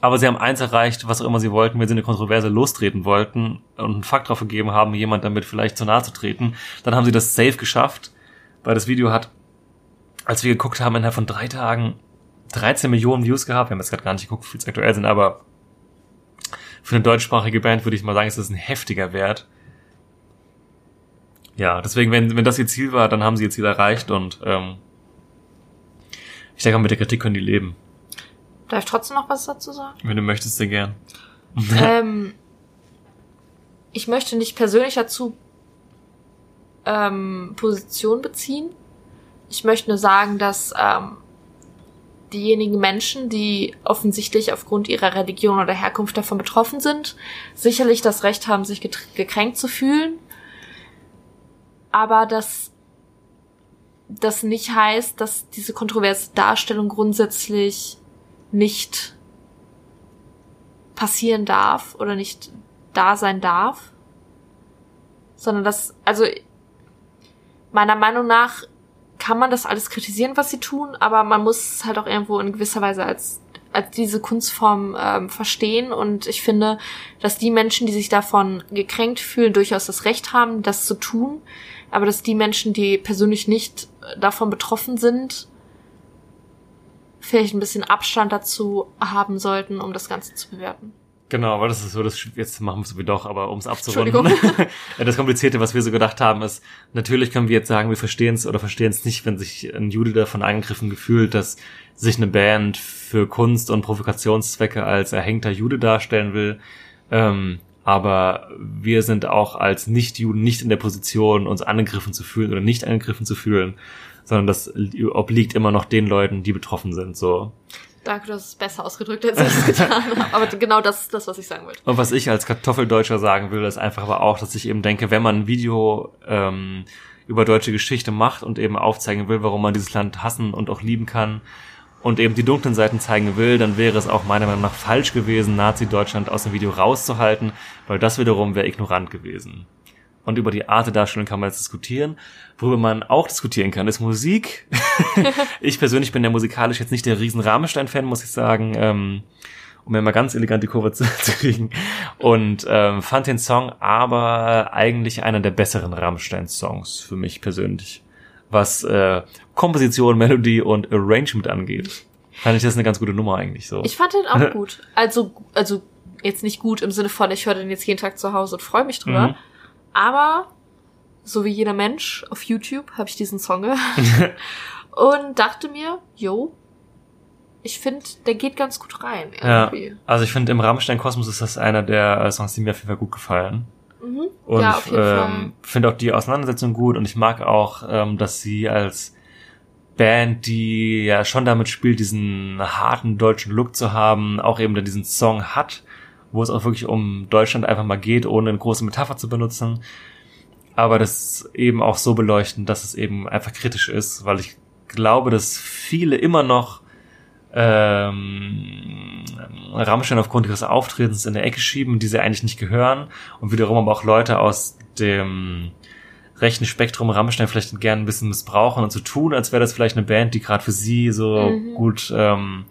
Aber sie haben eins erreicht, was auch immer sie wollten, wenn sie eine Kontroverse lostreten wollten und einen Fakt drauf gegeben haben, jemand damit vielleicht zu nahe zu treten, dann haben sie das safe geschafft, weil das Video hat, als wir geguckt haben, innerhalb von drei Tagen 13 Millionen Views gehabt. Wir haben jetzt gerade gar nicht geguckt, wie viel es aktuell sind, aber für eine deutschsprachige Band würde ich mal sagen, ist das ein heftiger Wert. Ja, deswegen, wenn, wenn das ihr Ziel war, dann haben sie ihr Ziel erreicht und ähm, ich denke, mit der Kritik können die leben. Darf ich trotzdem noch was dazu sagen? Wenn du möchtest, sehr gern. (laughs) ähm, ich möchte nicht persönlich dazu ähm, Position beziehen. Ich möchte nur sagen, dass ähm, diejenigen Menschen, die offensichtlich aufgrund ihrer Religion oder Herkunft davon betroffen sind, sicherlich das Recht haben, sich gekränkt zu fühlen. Aber dass das nicht heißt, dass diese kontroverse Darstellung grundsätzlich nicht passieren darf oder nicht da sein darf, sondern dass, also meiner Meinung nach kann man das alles kritisieren, was sie tun, aber man muss es halt auch irgendwo in gewisser Weise als als diese Kunstform ähm, verstehen und ich finde, dass die Menschen, die sich davon gekränkt fühlen, durchaus das Recht haben, das zu tun, aber dass die Menschen, die persönlich nicht äh, davon betroffen sind, vielleicht ein bisschen Abstand dazu haben sollten, um das Ganze zu bewerten. Genau, weil das ist so, das, jetzt machen wir es wie doch, aber um es abzurunden. (laughs) Das Komplizierte, was wir so gedacht haben, ist, natürlich können wir jetzt sagen, wir verstehen es oder verstehen es nicht, wenn sich ein Jude davon angegriffen gefühlt, dass sich eine Band für Kunst und Provokationszwecke als erhängter Jude darstellen will. Ähm, aber wir sind auch als Nicht-Juden nicht in der Position, uns angegriffen zu fühlen oder nicht angegriffen zu fühlen, sondern das obliegt immer noch den Leuten, die betroffen sind, so. Danke, du hast es besser ausgedrückt, als ich es getan (laughs) habe. Aber genau das ist das, was ich sagen wollte. Und was ich als Kartoffeldeutscher sagen will, ist einfach aber auch, dass ich eben denke, wenn man ein Video ähm, über deutsche Geschichte macht und eben aufzeigen will, warum man dieses Land hassen und auch lieben kann und eben die dunklen Seiten zeigen will, dann wäre es auch meiner Meinung nach falsch gewesen, Nazi-Deutschland aus dem Video rauszuhalten, weil das wiederum wäre ignorant gewesen. Und über die Art der Darstellung kann man jetzt diskutieren. Worüber man auch diskutieren kann, ist Musik. (laughs) ich persönlich bin ja musikalisch jetzt nicht der riesen Rahmenstein-Fan, muss ich sagen. Ähm, um mir mal ganz elegant die Kurve zu, (laughs) zu kriegen. Und ähm, fand den Song aber eigentlich einer der besseren Rammstein-Songs für mich persönlich. Was äh, Komposition, Melodie und Arrangement angeht. Fand ich das eine ganz gute Nummer eigentlich so. Ich fand den auch (laughs) gut. Also, also jetzt nicht gut im Sinne von, ich höre den jetzt jeden Tag zu Hause und freue mich drüber. Mhm. Aber so wie jeder Mensch auf YouTube habe ich diesen Song gehört (laughs) und dachte mir, yo, ich finde, der geht ganz gut rein ja, irgendwie. also ich finde im Rammstein-Kosmos ist das einer der äh, Songs, die mir auf jeden Fall gut gefallen. Mhm. Und ja, auf jeden ähm, finde auch die Auseinandersetzung gut und ich mag auch, ähm, dass sie als Band, die ja schon damit spielt, diesen harten deutschen Look zu haben, auch eben diesen Song hat wo es auch wirklich um Deutschland einfach mal geht, ohne eine große Metapher zu benutzen. Aber das eben auch so beleuchten, dass es eben einfach kritisch ist, weil ich glaube, dass viele immer noch ähm, Rammstein aufgrund ihres Auftretens in der Ecke schieben, die sie eigentlich nicht gehören und wiederum aber auch Leute aus dem rechten Spektrum Rammstein vielleicht gerne ein bisschen missbrauchen und so tun, als wäre das vielleicht eine Band, die gerade für sie so Mhm. gut, ähm,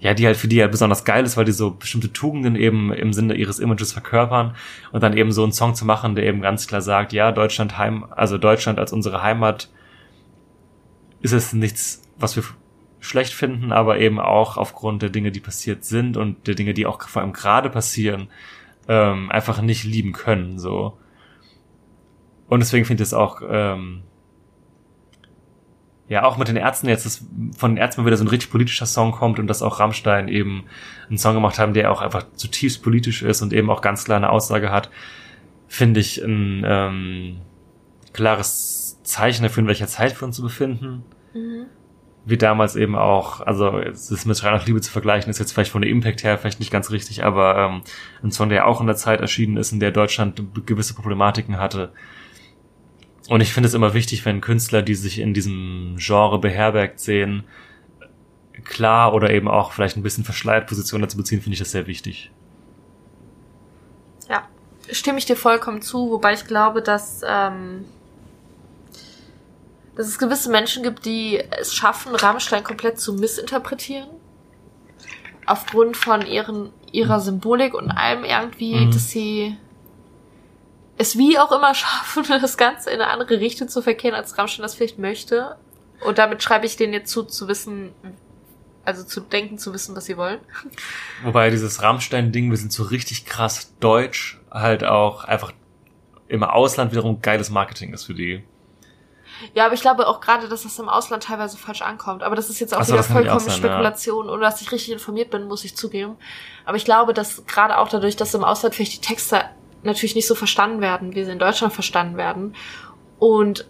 ja, die halt für die halt besonders geil ist, weil die so bestimmte Tugenden eben im Sinne ihres Images verkörpern und dann eben so einen Song zu machen, der eben ganz klar sagt, ja, Deutschland Heim, also Deutschland als unsere Heimat ist es nichts, was wir schlecht finden, aber eben auch aufgrund der Dinge, die passiert sind und der Dinge, die auch vor allem gerade passieren, ähm, einfach nicht lieben können, so. Und deswegen finde ich es auch, ähm, ja, auch mit den Ärzten jetzt, dass von den Ärzten mal wieder so ein richtig politischer Song kommt und dass auch Rammstein eben einen Song gemacht haben, der auch einfach zutiefst politisch ist und eben auch ganz klar eine Aussage hat, finde ich ein ähm, klares Zeichen dafür, in welcher Zeit wir uns so befinden. Wie damals eben auch, also ist mit Schrei nach Liebe zu vergleichen, ist jetzt vielleicht von der Impact her vielleicht nicht ganz richtig, aber ähm, ein Song, der auch in der Zeit erschienen ist, in der Deutschland gewisse Problematiken hatte. Und ich finde es immer wichtig, wenn Künstler, die sich in diesem Genre beherbergt sehen, klar oder eben auch vielleicht ein bisschen verschleiert Position dazu beziehen, finde ich das sehr wichtig. Ja, stimme ich dir vollkommen zu, wobei ich glaube, dass, ähm, dass es gewisse Menschen gibt, die es schaffen, Rammstein komplett zu missinterpretieren. Aufgrund von ihren, ihrer Symbolik und allem irgendwie, Mhm. dass sie es wie auch immer (laughs) schaffen, das Ganze in eine andere Richtung zu verkehren, als Rammstein das vielleicht möchte. Und damit schreibe ich denen jetzt zu, zu wissen, also zu denken, zu wissen, was sie wollen. Wobei dieses Rammstein-Ding, wir sind so richtig krass deutsch, halt auch einfach im Ausland wiederum geiles Marketing ist für die. Ja, aber ich glaube auch gerade, dass das im Ausland teilweise falsch ankommt. Aber das ist jetzt auch so, wieder vollkommen ja. Spekulation, ohne dass ich richtig informiert bin, muss ich zugeben. Aber ich glaube, dass gerade auch dadurch, dass im Ausland vielleicht die Texte natürlich nicht so verstanden werden, wie sie in Deutschland verstanden werden. Und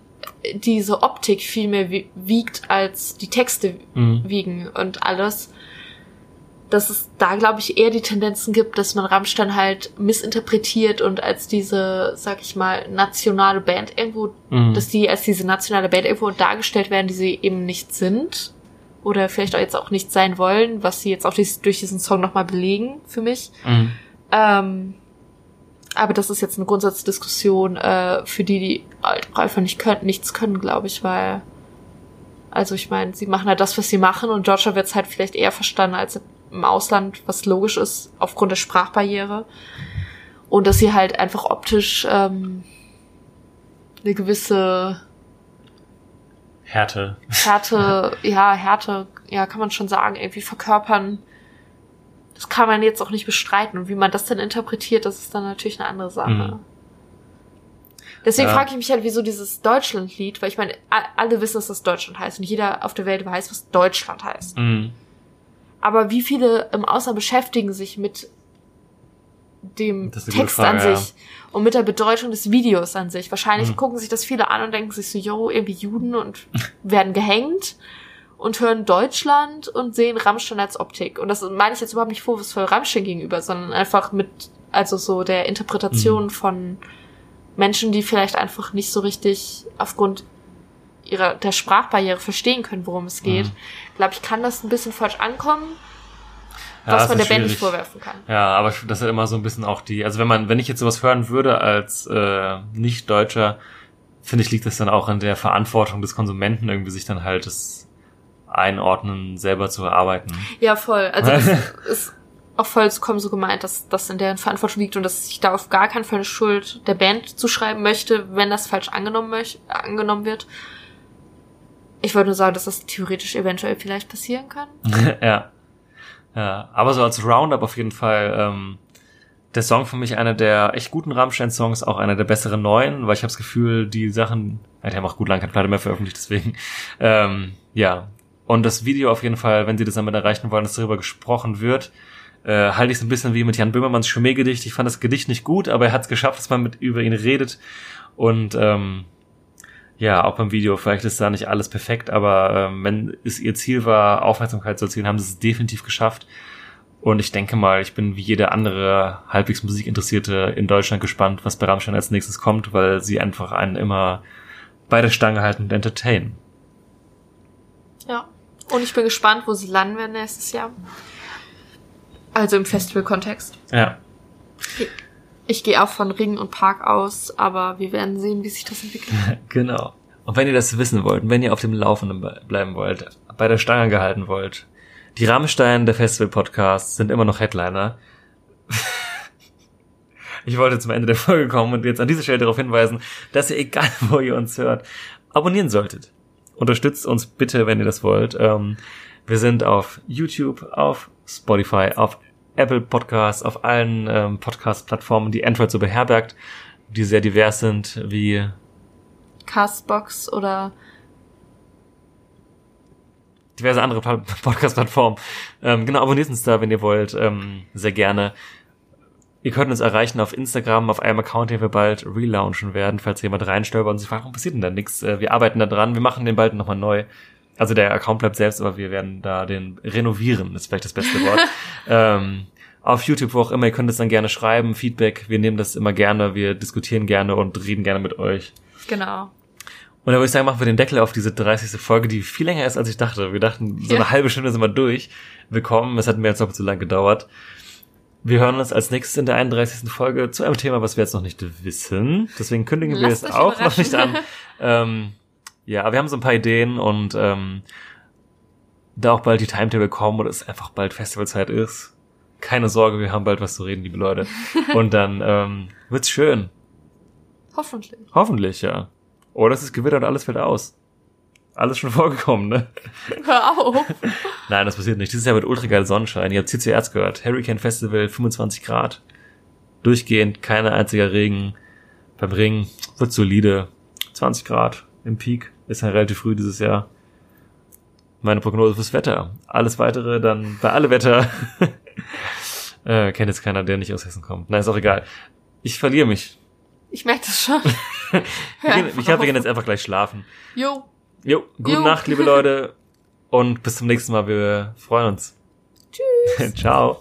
diese Optik viel mehr wie- wiegt, als die Texte Mhm. wiegen und alles. Dass es da, glaube ich, eher die Tendenzen gibt, dass man Rammstein halt missinterpretiert und als diese, sag ich mal, nationale Band irgendwo Mhm. dass die als diese nationale Band irgendwo dargestellt werden, die sie eben nicht sind. Oder vielleicht auch jetzt auch nicht sein wollen, was sie jetzt auch durch diesen Song nochmal belegen für mich. Mhm. Ähm, aber das ist jetzt eine Grundsatzdiskussion, äh, für die, die einfach nicht können, nichts können, glaube ich, weil, also ich meine, sie machen halt das, was sie machen und Georgia wird es halt vielleicht eher verstanden als im Ausland, was logisch ist, aufgrund der Sprachbarriere. Und dass sie halt einfach optisch ähm, eine gewisse Härte. Härte, (laughs) ja, Härte, ja, kann man schon sagen, irgendwie verkörpern. Das kann man jetzt auch nicht bestreiten. Und wie man das dann interpretiert, das ist dann natürlich eine andere Sache. Mhm. Deswegen Ja. frage ich mich halt, wieso dieses Deutschland-Lied, weil ich meine, alle wissen, dass das Deutschland heißt und jeder auf der Welt weiß, was Deutschland heißt. Mhm. Aber wie viele im Ausland beschäftigen sich mit dem Text Frage, an ja. sich und mit der Bedeutung des Videos an sich? Wahrscheinlich Mhm. gucken sich das viele an und denken sich so, yo, irgendwie Juden und (laughs) werden gehängt und hören Deutschland und sehen Rammstein als Optik. Und das meine ich jetzt überhaupt nicht vorwurfsvoll Rammstein gegenüber, sondern einfach mit, also so der Interpretation Mhm. von Menschen, die vielleicht einfach nicht so richtig aufgrund ihrer der Sprachbarriere verstehen können, worum es geht. Mhm. Glaube ich, kann das ein bisschen falsch ankommen, was man der Band nicht vorwerfen kann. Ja, aber das ist ja immer so ein bisschen auch die, also wenn man, wenn ich jetzt sowas hören würde als äh, Nicht-Deutscher, finde ich, liegt das dann auch in der Verantwortung des Konsumenten, irgendwie sich dann halt das Einordnen selber zu erarbeiten. Ja, voll. Also das (laughs) ist auch vollkommen so gemeint, dass das in deren Verantwortung liegt und dass ich da auf gar keinen Fall eine Schuld der Band zuschreiben möchte, wenn das falsch angenommen, möch angenommen wird. Ich wollte nur sagen, dass das theoretisch eventuell vielleicht passieren kann. (laughs) ja. Ja, aber so als Roundup auf jeden Fall ähm, der Song für mich einer der echt guten Rammstein-Songs, auch einer der besseren neuen, weil ich habe das Gefühl, die Sachen, ja, die haben auch gut lange keine Platte mehr veröffentlicht, deswegen, ähm, ja. Und das Video auf jeden Fall, wenn sie das damit erreichen wollen, dass darüber gesprochen wird, äh, halte ich es ein bisschen wie mit Jan Böhmermanns Schmähgedicht. Ich fand das Gedicht nicht gut, aber er hat es geschafft, dass man mit über ihn redet. Und ähm, ja, auch beim Video, vielleicht ist da nicht alles perfekt, aber ähm, wenn es ihr Ziel war, Aufmerksamkeit zu erzielen, haben sie es definitiv geschafft. Und ich denke mal, ich bin wie jeder andere halbwegs Musikinteressierte in Deutschland gespannt, was bei Rammstein als nächstes kommt, weil sie einfach einen immer bei der Stange halten und entertainen. Ja. Und ich bin gespannt, wo sie landen werden nächstes Jahr. Also im Festival-Kontext. Ja. Ich gehe auch von Ring und Park aus, aber wir werden sehen, wie sich das entwickelt. (laughs) Genau. Und wenn ihr das wissen wollt, wenn ihr auf dem Laufenden be- bleiben wollt, bei der Stange gehalten wollt, die Rammstein der Festival-Podcasts sind immer noch Headliner. (laughs) Ich wollte zum Ende der Folge kommen und jetzt an dieser Stelle darauf hinweisen, dass ihr, egal wo ihr uns hört, abonnieren solltet. Unterstützt uns bitte, wenn ihr das wollt. Ähm, wir sind auf YouTube, auf Spotify, auf Apple Podcasts, auf allen ähm, Podcast-Plattformen, die Android so beherbergt, die sehr divers sind, wie Castbox oder diverse andere Podcast-Plattformen. Ähm, genau, abonniert uns da, wenn ihr wollt. Ähm, sehr gerne. Ihr könnt uns erreichen auf Instagram, auf einem Account, den wir bald relaunchen werden, falls jemand reinstolpert und sich fragt, warum passiert denn da nichts? Äh, wir arbeiten da dran, wir machen den bald nochmal neu. Also der Account bleibt selbst, aber wir werden da den renovieren, ist vielleicht das beste Wort. (laughs) ähm, auf YouTube, wo auch immer, ihr könnt es dann gerne schreiben, Feedback, wir nehmen das immer gerne, wir diskutieren gerne und reden gerne mit euch. genau. Und da würde ich sagen, machen wir den Deckel auf diese 30. Folge, die viel länger ist, als ich dachte. Wir dachten, so Ja. eine halbe Stunde sind wir durch. Willkommen, es hat mir jetzt noch zu lang gedauert. Wir hören uns als nächstes in der 31. Folge zu einem Thema, was wir jetzt noch nicht wissen. Deswegen kündigen wir Lasst es auch noch nicht an. ähm, ja, aber wir haben so ein paar Ideen und ähm, da auch bald die Timetable kommen oder es einfach bald Festivalzeit ist. Keine Sorge, wir haben bald was zu reden, liebe Leute. (laughs) Und dann ähm, wird's schön. Hoffentlich. Hoffentlich, ja. Oder es ist Gewitter und alles fällt aus. Alles schon (laughs) vorgekommen, ne? Hör auf. Nein, das passiert nicht. Dieses Jahr wird ultra geil Sonnenschein. Ihr habt CCRs gehört. Hurricane Festival, 25 Grad. Durchgehend, keine einziger Regen. Beim Ring wird solide. 20 Grad im Peak. Ist ja relativ früh dieses Jahr. Meine Prognose fürs Wetter. Alles weitere dann bei alle Wetter. (laughs) äh, kennt jetzt keiner, der nicht aus Hessen kommt. Nein, ist auch egal. Ich verliere mich. Ich merke das schon. (laughs) Ich glaube, wir gehen jetzt einfach gleich schlafen. Jo. Jo, gute Jo. Nacht, liebe Leute. Und bis zum nächsten Mal. Wir freuen uns. Tschüss. (laughs) Ciao.